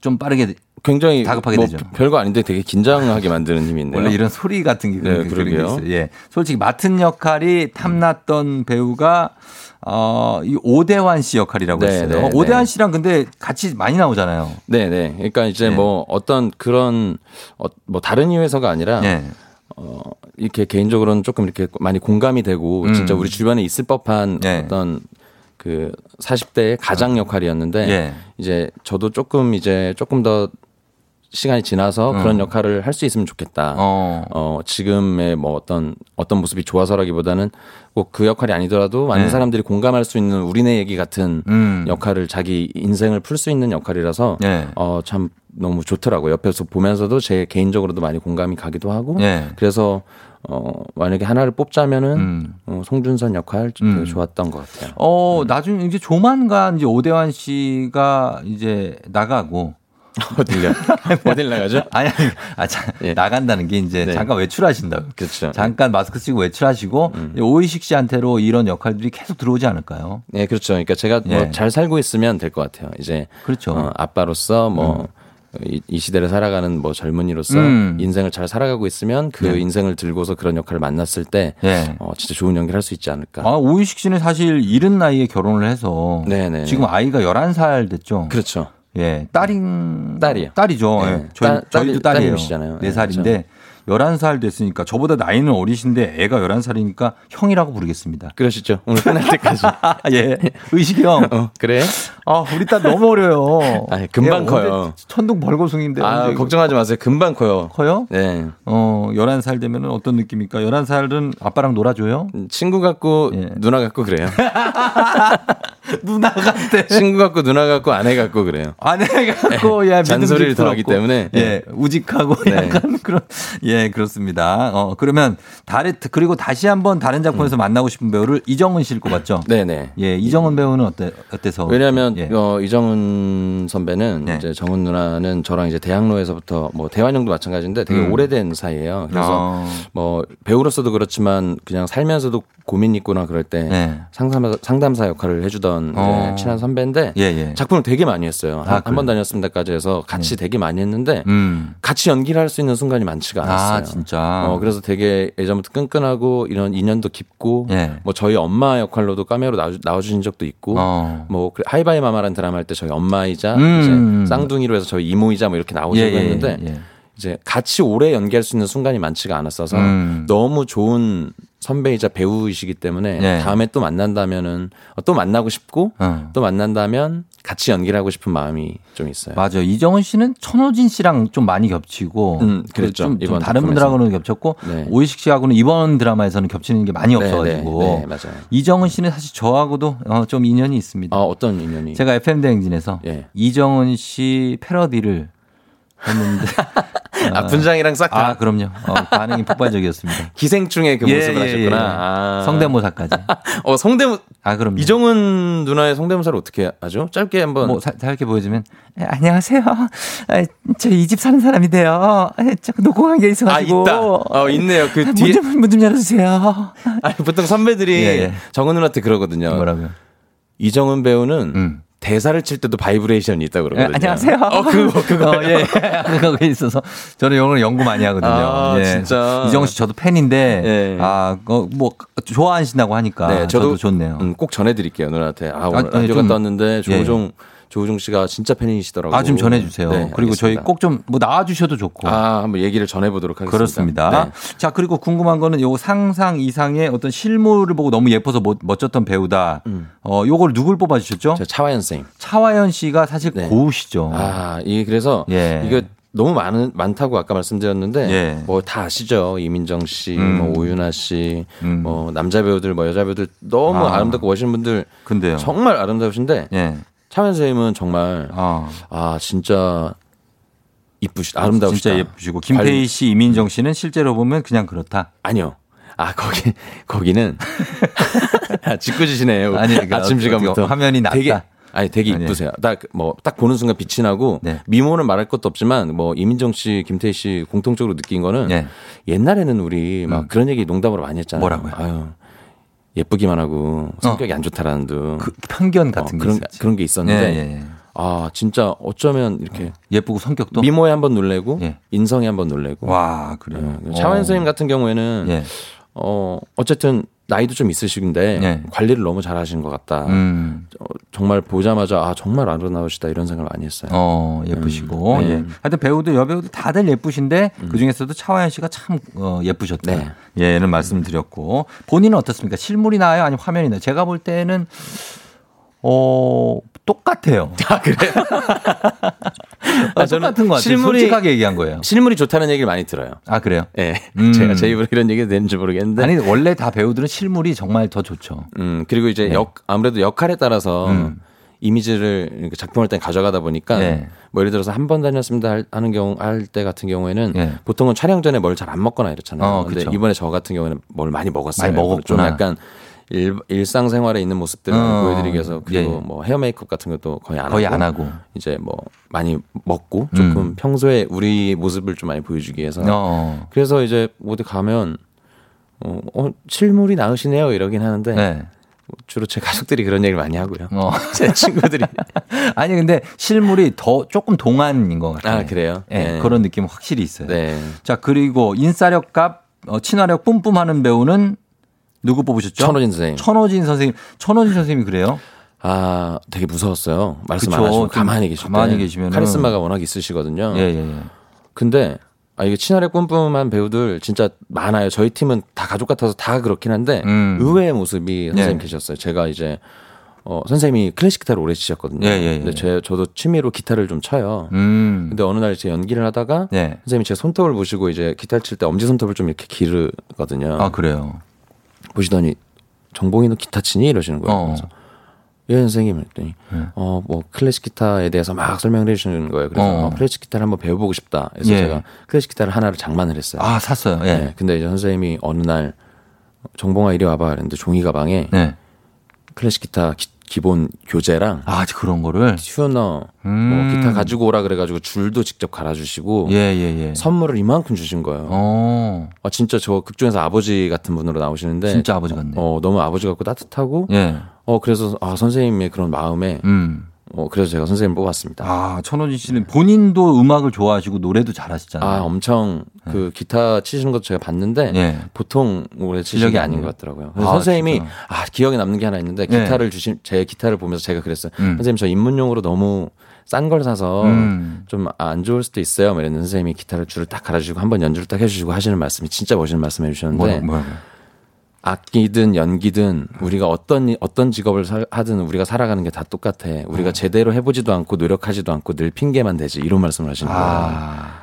A: 좀 빠르게
Q: 굉장히
A: 다급하게
Q: 뭐
A: 되죠.
Q: 별거 아닌데 되게 긴장하게 만드는 힘이 있네요.
A: 원래 이런 소리 같은 게
Q: 네, 그러게요.
A: 있어요. 예. 솔직히 맡은 역할이 탐났던 배우가 어, 이 오대환 씨 역할이라고
Q: 네,
A: 했어요.
Q: 네,
A: 오대환
Q: 네.
A: 씨랑 근데 같이 많이 나오잖아요.
Q: 네, 네. 그러니까 이제
A: 네.
Q: 뭐 어떤 그런 어, 뭐 다른 이유에서가 아니라
A: 예.
Q: 어, 이렇게 개인적으로는 조금 이렇게 많이 공감이 되고
A: 음.
Q: 진짜 우리 주변에 있을 법한
A: 네.
Q: 어떤 그 40대의 가장 역할이었는데
A: 예.
Q: 이제 저도 조금 이제 조금 더 시간이 지나서
A: 음.
Q: 그런 역할을 할 수 있으면 좋겠다.
A: 어.
Q: 지금의 뭐 어떤 어떤 모습이 좋아서라기보다는 꼭 그 역할이 아니더라도 많은
A: 네.
Q: 사람들이 공감할 수 있는 우리네 얘기 같은
A: 음.
Q: 역할을 자기 인생을 풀 수 있는 역할이라서
A: 네.
Q: 어, 참 너무 좋더라고요. 옆에서 보면서도 제 개인적으로도 많이 공감이 가기도 하고
A: 네.
Q: 그래서 어, 만약에 하나를 뽑자면은
A: 음.
Q: 어, 송준선 역할 좀 되게 좋았던 것 같아요.
A: 어, 나중에 이제 조만간 이제 오대환 씨가 이제 나가고
Q: 어딜요? 어딜 나가죠?
A: 아니, 아니, 아, 자, 나간다는 게 이제
Q: 네.
A: 잠깐 외출하신다고.
Q: 그렇죠.
A: 잠깐 마스크 쓰고 외출하시고 오이식 씨한테로 이런 역할들이 계속 들어오지 않을까요?
Q: 네, 그렇죠. 그러니까 제가
A: 예.
Q: 뭐잘 살고 있으면 될 것 같아요. 이제
A: 그렇죠.
Q: 어, 아빠로서 뭐 이, 이 시대를 살아가는 뭐 젊은이로서
A: 음.
Q: 인생을 잘 살아가고 있으면 그
A: 네.
Q: 인생을 들고서 그런 역할을 만났을 때
A: 예.
Q: 어, 진짜 좋은 연기를 할 수 있지 않을까.
A: 아, 오이식 씨는 사실 이른 나이에 결혼을 해서
Q: 네네.
A: 지금 아이가 11살 됐죠.
Q: 그렇죠.
A: 예, 딸인
Q: 딸이요.
A: 딸이죠.
Q: 네.
A: 예. 저희,
Q: 딸-
A: 저희도
Q: 딸이-
A: 딸이에요.
Q: 딸님이시잖아요.
A: 네
Q: 네,
A: 살인데 11살 됐으니까 저보다 나이는 어리신데 애가 11살이니까 형이라고 부르겠습니다.
Q: 그러시죠. 오늘 끝날 때까지.
A: 예. 의식이 형.
Q: 어, 그래?
A: 아, 우리 딸 너무 어려요.
Q: 아, 금방
A: 얘
Q: 커요.
A: 천둥 벌거숭인데.
Q: 아, 걱정하지 마세요. 금방 커요.
A: 커요?
Q: 네.
A: 어, 11살 되면 어떤 느낌입니까? 11살은 아빠랑 놀아줘요?
Q: 친구 같고
A: 예.
Q: 누나 같고 그래요.
A: 누나 같대.
Q: 친구 같고 누나 같고 아내 같고 그래요.
A: 아내 갖고 예,
Q: 잔소리를
A: 믿음직스럽고.
Q: 더 하기 때문에.
A: 예, 우직하고
Q: 네.
A: 약간 그런 예 그렇습니다. 어 그러면 다른 그리고 다시 한번 다른 작품에서 만나고 싶은 배우를 이정은 씨를 꼽았죠.
Q: 네네.
A: 예, 이정은 배우는 어때 어때서?
Q: 왜냐하면
A: 예.
Q: 어, 이정은 선배는
A: 네.
Q: 이제 정은 누나는 저랑 이제 대학로에서부터 뭐 대환영도 마찬가지인데 되게
A: 음.
Q: 오래된 사이예요. 그래서
A: 아.
Q: 뭐 배우로서도 그렇지만 그냥 살면서도 고민 있거나 그럴 때
A: 네.
Q: 상담사, 상담사 역할을 해주던 이제
A: 어.
Q: 친한 선배인데
A: 예, 예.
Q: 작품을 되게 많이 했어요.
A: 아,
Q: 한번 다녔습니다까지 해서 같이 되게 많이 했는데
A: 음.
Q: 같이 연기를 할 수 있는 순간이 많지가 않았어요.
A: 아, 진짜.
Q: 어, 그래서 되게 예전부터 끈끈하고 이런 인연도 깊고
A: 예.
Q: 뭐 저희 엄마 역할로도 카메오로 나와, 나와 주신 적도 있고
A: 어.
Q: 뭐 그래, 하이바이 마마라는 드라마 할 때 저희 엄마이자
A: 음.
Q: 이제 쌍둥이로 해서 저희 이모이자 뭐 이렇게 나오시고
A: 예, 예,
Q: 했는데
A: 예.
Q: 이제 같이 오래 연기할 수 있는 순간이 많지가 않았어서
A: 음.
Q: 너무 좋은 선배이자 배우이시기 때문에
A: 예.
Q: 다음에 또 만난다면은 또 만나고 싶고
A: 어.
Q: 또 만난다면 같이 연기를 하고 싶은 마음이 좀 있어요.
A: 맞아요. 이정은 씨는 천호진 씨랑 좀 많이 겹치고
Q: 음,
A: 그
Q: 그랬죠.
A: 좀, 좀 다른
Q: 작품에서.
A: 분들하고는 겹쳤고
Q: 네.
A: 오이식 씨하고는 이번 드라마에서는 겹치는 게 많이
Q: 네,
A: 없어가지고
Q: 네, 네, 맞아요.
A: 이정은 씨는 사실 저하고도 어, 좀 인연이 있습니다.
Q: 아, 어떤 인연이?
A: 제가 FM 대행진에서
Q: 예.
A: 이정은 씨 패러디를 했는데
Q: 아, 분장이랑 싹 다
A: 아 그럼요. 어, 반응이 폭발적이었습니다.
Q: 기생충의 그
A: 예,
Q: 모습을
A: 예,
Q: 하셨구나.
A: 예.
Q: 아.
A: 성대모사까지.
Q: 어, 성대모
A: 아 그럼요.
Q: 이정은 누나의 성대모사를 어떻게 하죠? 짧게 한번
A: 뭐 사- 짧게 보여주면 에, 안녕하세요. 저 이 집 사는 사람인데요. 에, 저 녹음한 게
Q: 아,
A: 있어 가지고.
Q: 있다. 어, 있네요. 그 뒤에
A: 문 좀 문 좀 열어 주세요.
Q: 아니, 보통 선배들이
A: 예, 예.
Q: 정은 누나한테 그러거든요.
A: 뭐라고요?
Q: 이정은 배우는
A: 음.
Q: 대사를 칠 때도 바이브레이션이 있다고
A: 예,
Q: 그러거든요.
A: 안녕하세요.
Q: 어, 그거, 그거.
A: 어, 예. 그거 있어서 저는 영어를 연구 많이 하거든요.
Q: 아,
A: 예.
Q: 진짜.
A: 이정우 씨 저도 팬인데
Q: 예.
A: 아, 어, 뭐 좋아하신다고 하니까
Q: 네,
A: 저도,
Q: 저도
A: 좋네요.
Q: 음, 꼭 전해드릴게요 누나한테. 아, 오늘
A: 아니,
Q: 라디오
A: 좀-
Q: 갔다 왔는데
A: 예.
Q: 조우종 조우종 씨가 진짜 팬이시더라고요.
A: 아, 좀 전해주세요.
Q: 네,
A: 그리고 저희. 꼭 좀 뭐 나와주셔도 좋고.
Q: 아, 한번 얘기를 전해보도록 하겠습니다.
A: 그렇습니다.
Q: 네.
A: 자, 그리고 궁금한 거는 요 상상 이상의 어떤 실물을 보고 너무 예뻐서 멋- 멋졌던 배우다. 어, 요걸 누굴 뽑아주셨죠?
Q: 음. 저 차화연 쌤.
A: 차화연 씨가 사실
Q: 네.
A: 고우시죠.
Q: 아, 이게 그래서
A: 예.
Q: 이거 너무 많은 많다고 아까 말씀드렸는데
A: 예.
Q: 뭐다 아시죠 이민정 씨,
A: 음.
Q: 뭐 오윤아 씨,
A: 음.
Q: 뭐 남자 배우들, 뭐 여자 배우들 너무
A: 아.
Q: 아. 름답고 멋있는 분들
A: 근데요.
Q: 정말 아름다우신데
A: 예.
Q: 차현 선생님은 정말
A: 아.
Q: 아 진짜 이쁘시 아름다우시다.
A: 진짜 예쁘시고 김태희 씨, 이민정 씨는 실제로 보면 그냥 그렇다.
Q: 아니요. 아 거기 거기는 아, 짓궂으시네요.
A: 아니, 그러니까
Q: 아침 시간부터
A: 화면이 낮다.
Q: 되게 아니 되게. 이쁘세요. 딱 뭐 딱 보는 순간 빛이 나고
A: 네.
Q: 미모는 말할 것도 없지만 뭐 이민정 씨, 김태희 씨 공통적으로 느낀 거는
A: 네.
Q: 옛날에는 우리 막 그런 얘기 농담으로 많이 했잖아요.
A: 뭐라고요?
Q: 아유 예쁘기만 하고 성격이 안 좋다라는 둥.
A: 그 편견 같은 게
Q: 그런
A: 있었지.
Q: 그런 게 있었는데
A: 예, 예, 예.
Q: 아 진짜 어쩌면 이렇게
A: 예쁘고 성격도
Q: 미모에 한번 놀래고
A: 예.
Q: 인성에 한번 놀래고
A: 와, 그래요.
Q: 예. 차원 선생님 같은 경우에는
A: 예.
Q: 어 어쨌든 나이도 좀 있으신데
A: 예.
Q: 관리를 너무 잘하신 것 같다.
A: 음.
Q: 어, 정말 보자마자 아 정말 아름다우시다 이런 생각을 많이 했어요.
A: 어, 예쁘시고.
Q: 음.
A: 예.
Q: 음.
A: 하여튼 배우들, 여배우들 다들 예쁘신데 그 중에서도 차화연 씨가 참 어, 예쁘셨다.
Q: 네.
A: 예, 는 말씀을 드렸고. 본인은 어떻습니까? 실물이 나아요? 아니면 화면이 나아요? 제가 볼 때는 어, 똑같아요.
Q: 아 그래요?
A: 아, 똑같은 것 같아요. 솔직하게 얘기한 거예요.
Q: 실물이 좋다는 얘기를 많이 들어요.
A: 아 그래요?
Q: 예.
A: 음.
Q: 제가 제 입으로 이런 얘기가 되는지 모르겠는데.
A: 아니 원래 다 배우들은 실물이 정말 더 좋죠.
Q: 음, 그리고 이제
A: 네.
Q: 역, 아무래도 역할에 따라서
A: 음.
Q: 이미지를 작품할 때 가져가다 보니까
A: 네.
Q: 뭐 예를 들어서 한 번 다녔습니다 할- 하는 경우 할 때 같은 경우에는
A: 네.
Q: 보통은 촬영 전에 뭘 잘 안 먹거나 이렇잖아요.
A: 어,
Q: 근데. 이번에 저 같은 경우에는 뭘 많이 먹었어요.
A: 많이 먹었구나.
Q: 좀 약간 일, 일상생활에 있는 모습들을
A: 어.
Q: 보여드리기 위해서 그리고
A: 예.
Q: 뭐 헤어 메이크업 같은 것도 거의 안
A: 거의
Q: 하고
A: 안 하고.
Q: 이제 뭐 많이 먹고 조금
A: 음.
Q: 평소에 우리 모습을 좀 많이 보여주기 위해서
A: 어.
Q: 그래서 이제 어디 가면 어, 어, 실물이 나으시네요 이러긴 하는데
A: 네.
Q: 주로 제 가족들이 그런 얘기를 많이 하고요.
A: 어.
Q: 제 친구들이.
A: 아니 근데 실물이 더 조금 동안인 것 같아요.
Q: 아, 그래요?
A: 예,
Q: 네.
A: 그런 느낌 확실히 있어요.
Q: 네.
A: 자 그리고 인싸력 값 어, 친화력 뿜뿜하는 배우는 누구 뽑으셨죠?
Q: 천호진 선생님.
A: 천호진 선생님. 천호진 선생님이 그래요?
Q: 아, 되게 무서웠어요. 말씀 안
A: 그쵸.
Q: 하시고
A: 좀
Q: 가만히 계실
A: 가만히
Q: 때.
A: 계시면은.
Q: 카리스마가 워낙 있으시거든요.
A: 예, 예, 예.
Q: 근데 아 이게 친화력 뿜뿜한 배우들 진짜 많아요. 저희 팀은 다 가족 같아서 다 그렇긴 한데
A: 음.
Q: 의외의 모습이 선생님
A: 네.
Q: 계셨어요. 제가 이제 어 선생님이 클래식 기타를 오래 치셨거든요.
A: 예, 예, 예.
Q: 근데 제 저도 취미로 기타를 좀 쳐요.
A: 음.
Q: 근데 어느 날제 연기를 하다가
A: 네.
Q: 선생님이 제 손톱을 보시고 이제 기타를 칠때 엄지 손톱을 좀 이렇게 기르거든요.
A: 아 그래요.
Q: 보시더니 정봉이 너 기타 치니 이러시는 거예요.
A: 어.
Q: 그래서 예 선생님 했더니
A: 네.
Q: 어뭐 클래식 기타에 대해서 막 설명을 해주시는 거예요. 그래서
A: 어.
Q: 어, 클래식 기타를 한번 배워보고 싶다. 그래서
A: 예.
Q: 제가 클래식 기타를 하나를 장만을 했어요.
A: 아 샀어요. 예.
Q: 네. 근데 이제 선생님이 어느 날 정봉아 이리 와봐 그랬는데 종이 가방에
A: 네.
Q: 클래식 기타 기, 본 교재랑
A: 아 그런 거를.
Q: 튜너
A: 음.
Q: 뭐 기타 가지고 오라 그래가지고 줄도 직접 갈아주시고
A: 예, 예, 예.
Q: 선물을 이만큼 주신 거예요.
A: 어.
Q: 아 진짜 저 극중에서 아버지 같은 분으로 나오시는데
A: 진짜 아버지 같네.
Q: 어 너무 아버지 같고 따뜻하고
A: 예.
Q: 어 그래서 아 선생님의 그런 마음에
A: 음.
Q: 어 그래서 제가 선생님 뽑았습니다.
A: 아 천호진 씨는 본인도 음악을 좋아하시고 노래도 잘하시잖아요.
Q: 아 엄청 그 기타 치시는 것도 제가 봤는데
A: 예.
Q: 보통 오래 치는
A: 실력이
Q: 게 아닌? 것 같더라고요. 그래서
A: 아,
Q: 선생님이
A: 진짜.
Q: 아 기억에 남는 게 하나 있는데
A: 예.
Q: 기타를 주신 제 기타를 보면서 제가 그랬어요.
A: 음.
Q: 선생님 저 입문용으로 너무 싼 걸 사서
A: 음.
Q: 좀안 좋을 수도 있어요. 뭐 이랬는데 선생님이 기타를 줄을 딱 갈아주시고 한번 연주를 딱 해주시고 하시는 말씀이 진짜 멋있는 말씀 해주셨는데
A: 뭐라 뭐라.
Q: 악기든 연기든 우리가 어떤 어떤 직업을 살- 하든 우리가 살아가는 게 다 똑같아. 우리가
A: 어.
Q: 제대로 해보지도 않고 노력하지도 않고 늘 핑계만 대지 이런 말씀을 하시는 거예요.
A: 아.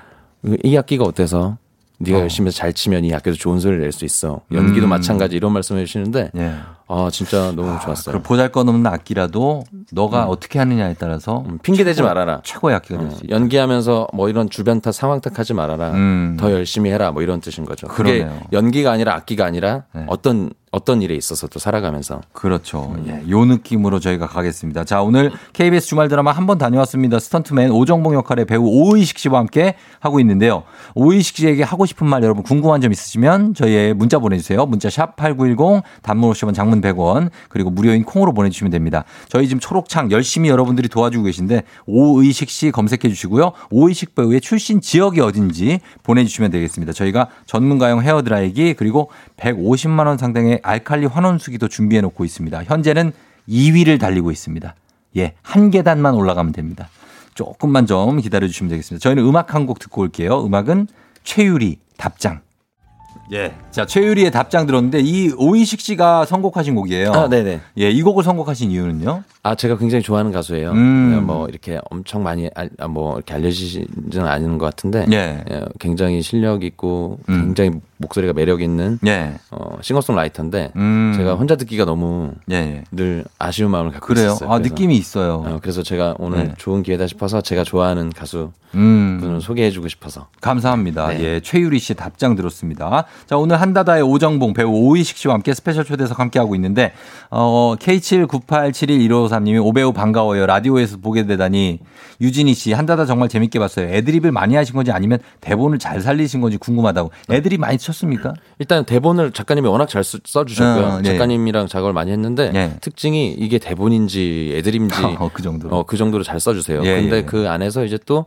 Q: 이 악기가 어때서? 네가
A: 어.
Q: 열심히 잘 치면 이 악기도 좋은 소리를 낼 수 있어. 연기도
A: 음.
Q: 마찬가지 이런 말씀을 해주시는데
A: 예.
Q: 아 진짜 너무 좋았어요.
A: 그 보잘것없는 악기라도 너가 어떻게 하느냐에 따라서
Q: 음, 핑계 대지 말아라.
A: 최고의 악기가 될
Q: 어,
A: 수 있다.
Q: 연기하면서 뭐 이런 주변 탓 상황 탓하지 말아라.
A: 음.
Q: 더 열심히 해라. 뭐 이런 뜻인 거죠. 그게
A: 그러네요.
Q: 연기가 아니라 악기가 아니라
A: 네.
Q: 어떤 어떤 일에 있어서도 살아가면서
A: 그렇죠. 예, 요 느낌으로 저희가 가겠습니다. 자, 오늘 KBS 주말 드라마 한 번 다녀왔습니다. 스턴트맨 오정봉 역할의 배우 오의식 씨와 함께 하고 있는데요. 오의식 씨에게 하고 싶은 말 여러분 궁금한 점 있으시면 저희의 문자 보내주세요. 문자 샵 8910 단문 50원 장문 100원 그리고 무료인 콩으로 보내주시면 됩니다. 저희 지금 초록창 열심히 여러분들이 도와주고 계신데 오의식 씨 검색해 주시고요. 오의식 배우의 출신 지역이 어딘지 보내주시면 되겠습니다. 저희가 전문가용 헤어드라이기 그리고 150만 원 상당의 알칼리 환원수기도 준비해 놓고 있습니다. 현재는 2위를 달리고 있습니다. 예, 한 계단만 올라가면 됩니다. 조금만 좀 기다려 주시면 되겠습니다. 저희는 음악 한 곡 듣고 올게요. 음악은 최유리 답장. 예. 자, 최유리의 답장 들었는데 이 오이식 씨가 선곡하신 곡이에요.
Q: 아, 네네.
A: 예, 이 곡을 선곡하신 이유는요?
Q: 아 제가 굉장히 좋아하는 가수예요.
A: 음.
Q: 뭐 이렇게 엄청 많이 알, 아, 뭐 이렇게 알려지지는 않은 것 같은데
A: 예.
Q: 예, 굉장히 실력 있고
A: 음.
Q: 굉장히 목소리가 매력 있는
A: 예.
Q: 어, 싱어송라이터인데
A: 음.
Q: 제가 혼자 듣기가 너무
A: 예, 예.
Q: 늘 아쉬운 마음을 갖고
A: 그래요.
Q: 있었어요.
A: 아,
Q: 그래서,
A: 느낌이 있어요.
Q: 어, 그래서 제가 오늘
A: 네.
Q: 좋은 기회다 싶어서 제가 좋아하는 가수
A: 음.
Q: 분을 소개해주고 싶어서
A: 감사합니다.
Q: 네.
A: 예, 최유리 씨 답장 들었습니다. 자, 오늘 한다다의 오정봉 배우 오의식 씨와 함께 special 초대석 함께 하고 있는데, 어, K7987711553님이 오배우 반가워요. 라디오에서 보게 되다니, 유진희 씨, 한다다 정말 재밌게 봤어요. 애드립을 많이 하신 건지 아니면 대본을 잘 살리신 건지 궁금하다고. 애드립 많이 쳤습니까?
Q: 일단 대본을 작가님이 워낙 잘 써- 써주셨고요.
A: 어, 네.
Q: 작가님이랑 작업을 많이 했는데
A: 네.
Q: 특징이 이게 대본인지 애드립인지
A: 어, 그 정도로.
Q: 어, 그 정도로 잘 써주세요.
A: 예,
Q: 근데
A: 예.
Q: 그 안에서 이제 또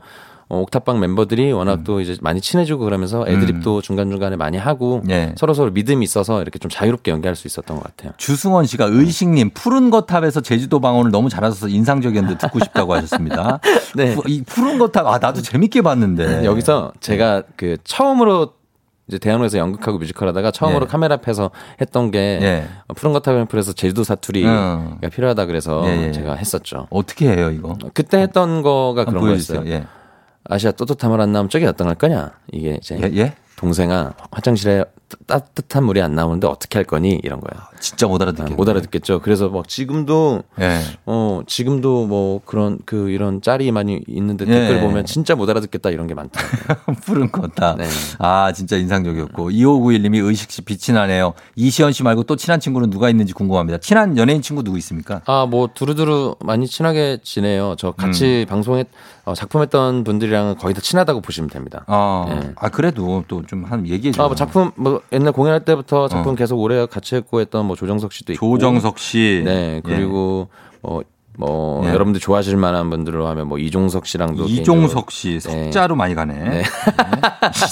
Q: 어, 옥탑방 멤버들이 워낙 또 이제 많이 친해지고 그러면서 애드립도 중간중간에 많이 하고
A: 음. 예.
Q: 서로서로 믿음이 있어서 이렇게 좀 자유롭게 연기할 수 있었던 것 같아요.
A: 주승원 씨가 의식님 푸른 거탑에서 제주도 방언을 너무 잘하셔서 인상적이었는데 듣고 싶다고 하셨습니다.
Q: 네.
A: 푸른 거탑 아 나도 재밌게 봤는데
Q: 여기서 제가 그 처음으로 이제 대학로에서 연극하고 뮤지컬 하다가 처음으로
A: 예.
Q: 카메라 앞에서 했던 게
A: 예.
Q: 푸른 거탑 앰플에서 제주도 사투리가
A: 어.
Q: 필요하다 그래서
A: 예, 예.
Q: 제가 했었죠.
A: 어떻게 해요 이거?
Q: 그때 했던 거가 그런. 거였어요.
A: 예.
Q: 아시아 안 나오면 저기 어떤 할 거냐? 이게 이제
A: 예?
Q: 동생아 화장실에 따- 따뜻한 물이 안 나오는데 어떻게 할 거니? 이런 거야.
A: 진짜 못 알아듣겠네.
Q: 못 알아듣겠죠. 그래서 막 지금도
A: 예.
Q: 어 지금도 뭐 그런 그 이런 짤이 많이 있는데
A: 예.
Q: 댓글 보면 진짜 못 알아듣겠다 이런 게 많더라고요.
A: 푸른 거다.
Q: 네.
A: 아, 진짜 인상적이었고. 2591님이 의식 씨 빛이 나네요. 이시연 씨 말고 또 친한 친구는 누가 있는지 궁금합니다. 친한 연예인 친구 누구 있습니까?
Q: 아, 뭐 두루두루 많이 친하게 지내요. 저 같이 방송에 어, 작품했던 분들이랑 거의 다 친하다고 보시면 됩니다.
A: 아,
Q: 예.
A: 아 그래도 또좀 한 얘기해 줘.
Q: 아, 뭐 작품 뭐 옛날 공연할 때부터 작품 계속 오래 같이 했고 했던 뭐 조정석 씨도 있고.
A: 어. 조정석 씨.
Q: 네, 그리고 뭐, 뭐
A: 예.
Q: 여러분들 좋아하실 만한 분들로 하면 뭐 이종석 씨랑도
A: 이종석 씨
Q: 네.
A: 석자로 많이 가네. 네.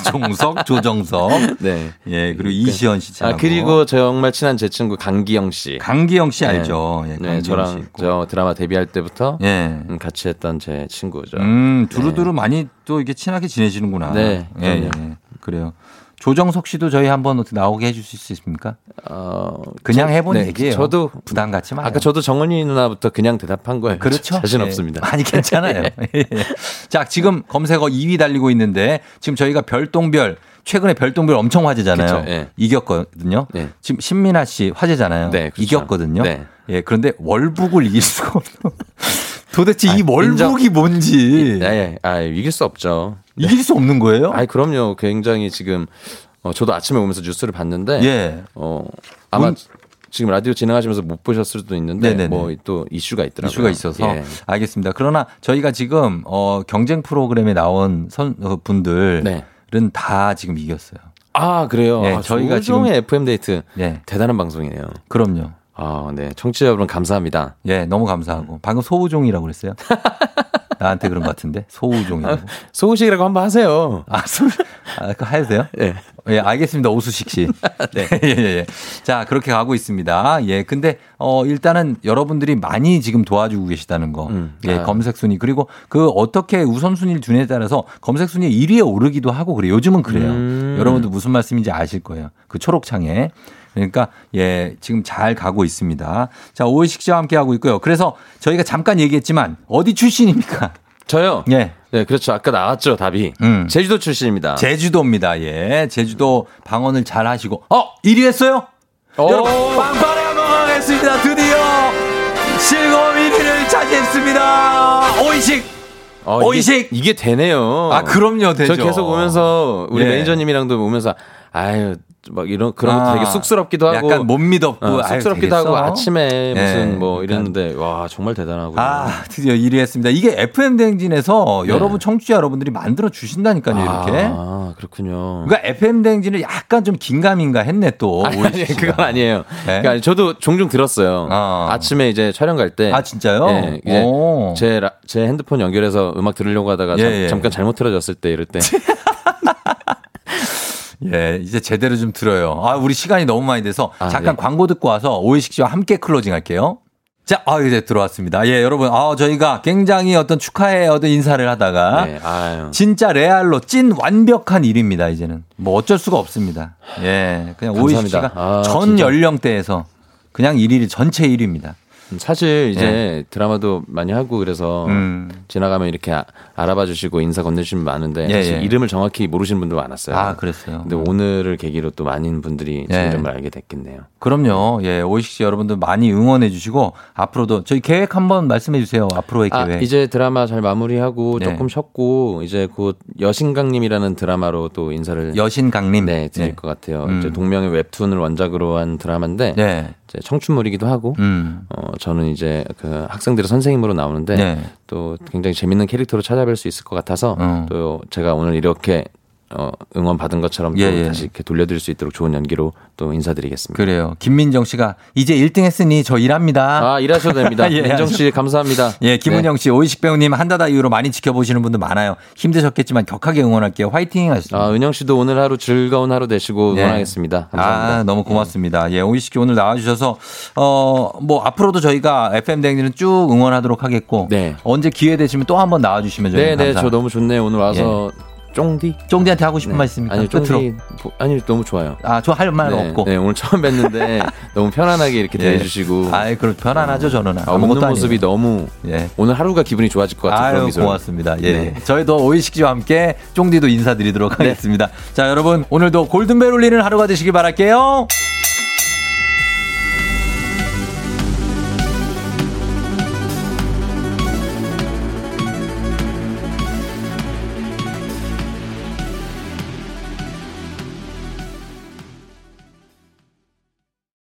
A: 이종석, 조정석.
Q: 네.
A: 예, 그리고 이시연 씨.
Q: 아. 그리고 정말 친한 제 친구 강기영 씨.
A: 강기영 씨 알죠? 예,
Q: 네,
A: 강기영 씨
Q: 저랑
A: 있고.
Q: 저 드라마 데뷔할 때부터
A: 예.
Q: 음, 같이 했던 제 친구죠.
A: 음, 두루두루 많이 또 이게 친하게 지내시는구나.
Q: 네,
A: 예, 예, 예. 그래요. 조정석 씨도 저희 한번 어떻게 나오게 해주실 수 있습니까?
Q: 어,
A: 그냥
Q: 저-
A: 해본
Q: 네,
A: 얘기예요.
Q: 저도
A: 부담 갖지 마요.
Q: 아까 저도 정원이 누나부터 그냥 대답한 거예요.
A: 그렇죠.
Q: 자신
A: 예.
Q: 없습니다.
A: 아니 괜찮아요. 예. 자 지금 검색어 2위 달리고 있는데 지금 저희가 별똥별 최근에 별똥별 엄청 화제잖아요.
Q: 그쵸, 예.
A: 이겼거든요.
Q: 네.
A: 지금 신민아 씨 화제잖아요.
Q: 네, 그렇죠.
A: 이겼거든요.
Q: 네.
A: 예 그런데 월북을 이길 수가 없어. 도대체 이
Q: 아,
A: 월북이
Q: 인정.
A: 뭔지
Q: 예, 예. 아, 이길 수 없죠.
A: 이길 수 없는 거예요?
Q: 아이 그럼요. 굉장히 지금 어, 저도 아침에 오면서 뉴스를 봤는데
A: 예.
Q: 어, 아마
A: 문-
Q: 지금 라디오 진행하시면서 못 보셨을 수도 있는데. 뭐 또 이슈가 있더라고요.
A: 이슈가 있어서
Q: 예.
A: 알겠습니다. 그러나 저희가 지금 어 경쟁 프로그램에 나온 선 어, 분들은
Q: 네.
A: 다 지금 이겼어요.
Q: 아 그래요.
A: 예,
Q: 아,
A: 저희가
Q: 조종의 FM 데이트
A: 예.
Q: 대단한 방송이네요.
A: 그럼요.
Q: 아, 네. 청취자 여러분 감사합니다.
A: 예, 너무 감사하고. 방금 소우종이라고 그랬어요? 나한테 그런 것 같은데? 소우종이라고.
Q: 소우식이라고 한번 하세요.
A: 아, 소, 아, 그거 해도 돼요?
Q: 예.
A: 예, 알겠습니다. 오수식 씨. 네. 예, 예, 예. 자, 그렇게 가고 있습니다. 예, 근데, 어, 일단은 여러분들이 많이 지금 도와주고 계시다는 거.
Q: 음.
A: 예,
Q: 아.
A: 검색순위. 그리고 그 어떻게 우선순위를 두냐에 따라서 검색순위 1위에 오르기도 하고 그래요. 요즘은 그래요.
Q: 음.
A: 여러분도 무슨 말씀인지 아실 거예요. 그 초록창에. 그러니까 예 지금 잘 가고 있습니다. 자 오이식 씨와 함께 하고 있고요. 그래서 저희가 잠깐 얘기했지만 어디 출신입니까?
Q: 저요.
A: 예.
Q: 네, 그렇죠. 아까 나왔죠, 답이.
A: 음.
Q: 제주도 출신입니다.
A: 제주도입니다. 예. 제주도 방언을 잘 하시고. 어, 1위 했어요?
Q: 오.
A: 여러분, 빵빠레 한번 가겠습니다. 드디어 실검 1위를 차지했습니다. 오이식.
Q: 어,
A: 오이식.
Q: 이게, 이게 되네요.
A: 아, 그럼요, 되죠.
Q: 저 계속 오면서 우리
A: 예.
Q: 매니저님이랑도 오면서 아유 막 이런 그런
A: 아,
Q: 되게 쑥스럽기도 하고
A: 약간 못 믿었고.
Q: 어,
A: 아유,
Q: 쑥스럽기도
A: 되겠어?
Q: 하고 아침에
A: 예,
Q: 무슨 뭐
A: 그러니까.
Q: 이랬는데 와 정말 대단하고
A: 아, 드디어 1위 했습니다. 이게 FM 대행진에서
Q: 네.
A: 여러분 청취자 여러분들이 만들어 주신다니까요, 이렇게.
Q: 아 그렇군요.
A: 그러니까 FM 대행진을 약간 좀 긴가민가 했네 또.
Q: 아니, 아니. 그건 아니에요.
A: 네?
Q: 그러니까 저도 종종 들었어요.
A: 어.
Q: 아침에 이제 촬영 갈 때.
A: 아, 진짜요?
Q: 예, 이제
A: 오.
Q: 제, 라- 제 핸드폰 연결해서 음악 들으려고 하다가
A: 예,
Q: 잠,
A: 예.
Q: 잠깐 잘못 틀어졌을 때 이럴 때.
A: 예, 이제 제대로 좀 들어요. 아, 우리 시간이 너무 많이 돼서
Q: 아,
A: 잠깐
Q: 네.
A: 광고 듣고 와서 오이식 씨와 함께 closing 할게요. 자, 아, 이제 들어왔습니다. 예, 여러분, 아, 저희가 굉장히 어떤 축하의 어떤 인사를 하다가
Q: 네.
A: 진짜 레알로 찐 완벽한 일입니다, 이제는. 뭐 어쩔 수가 없습니다. 예, 그냥 오이식. 씨가
Q: 아,
A: 전
Q: 진짜.
A: 연령대에서 그냥 1위 전체 1위입니다.
Q: 사실 이제 드라마도 많이 하고 그래서
A: 예. 음.
Q: 지나가면 이렇게 아- 알아봐 주시고 인사 건네주시는 분 많은데
A: 예,
Q: 사실
A: 예.
Q: 이름을 정확히 모르시는 분도 많았어요.
A: 아, 그랬어요.
Q: 근데 오늘을 계기로 또 많은 분들이 제
A: 예.
Q: 이름을 알게 됐겠네요.
A: 그럼요. 예, 오이식 씨 여러분들 많이 응원해 주시고 앞으로도 저희 계획 한번 말씀해 주세요. 앞으로의
Q: 아,
A: 계획.
Q: 이제 드라마 잘 마무리하고
A: 네.
Q: 조금 쉬었고 이제 곧 여신강님이라는 드라마로 또 인사를
A: 여신강님.
Q: 네 드릴
A: 네.
Q: 것 같아요.
A: 음.
Q: 이제 동명의 웹툰을 원작으로 한 드라마인데
A: 네.
Q: 이제 청춘물이기도 하고
A: 음.
Q: 어, 저는 이제 그 학생들의 선생님으로 나오는데
A: 네.
Q: 또 굉장히 재밌는 캐릭터로 찾아뵐 수 있을 것 같아서
A: 어.
Q: 또 제가 오늘 이렇게 어, 응원 받은 것처럼 또
A: 예, 예.
Q: 다시 이렇게 돌려드릴 수 있도록 좋은 연기로 또 인사드리겠습니다.
A: 그래요. 김민정 씨가 이제 1등 했으니 저 일합니다.
Q: 아 일하셔도 됩니다.
A: 예,
Q: 민정 씨 감사합니다.
A: 예, 김은영
Q: 네.
A: 씨, 오이식 배우님 한다다 이후로 많이 지켜보시는 분들 많아요. 힘드셨겠지만 격하게 응원할게요. 화이팅 하셨습니다.
Q: 아 은영 씨도 오늘 하루 즐거운 하루 되시고
A: 네.
Q: 응원하겠습니다. 감사합니다.
A: 아, 너무 고맙습니다. 예, 오이식 씨 오늘 나와주셔서, 어, 뭐, 앞으로도 저희가 FM 대행진은 쭉 응원하도록 하겠고,
Q: 네.
A: 언제 기회 되시면 또 한번 나와주시면 저희
Q: 네네
A: 감사.
Q: 저 너무 좋네요. 오늘 와서 쫑디?
A: 쫑디한테 하고 싶은 말 있습니까?
Q: 아니. 쫑디 뭐, 아니 너무 좋아요.
A: 아, 저 할말
Q: 네,
A: 없고.
Q: 네, 오늘 처음 뵀는데 너무 편안하게 이렇게
A: 예.
Q: 대해주시고.
A: 아이, 그럼 편안하죠, 저는.
Q: 아, 웃는 모습이
A: 아니에요.
Q: 너무
A: 예.
Q: 오늘 하루가 기분이 좋아질 것 그런
A: 아유. 고맙습니다. 예.
Q: 네.
A: 저희도 오이식지와 함께 쫑디도 인사드리도록 하겠습니다. 자, 여러분, 오늘도 골든벨 울리는 하루가 되시길 바랄게요.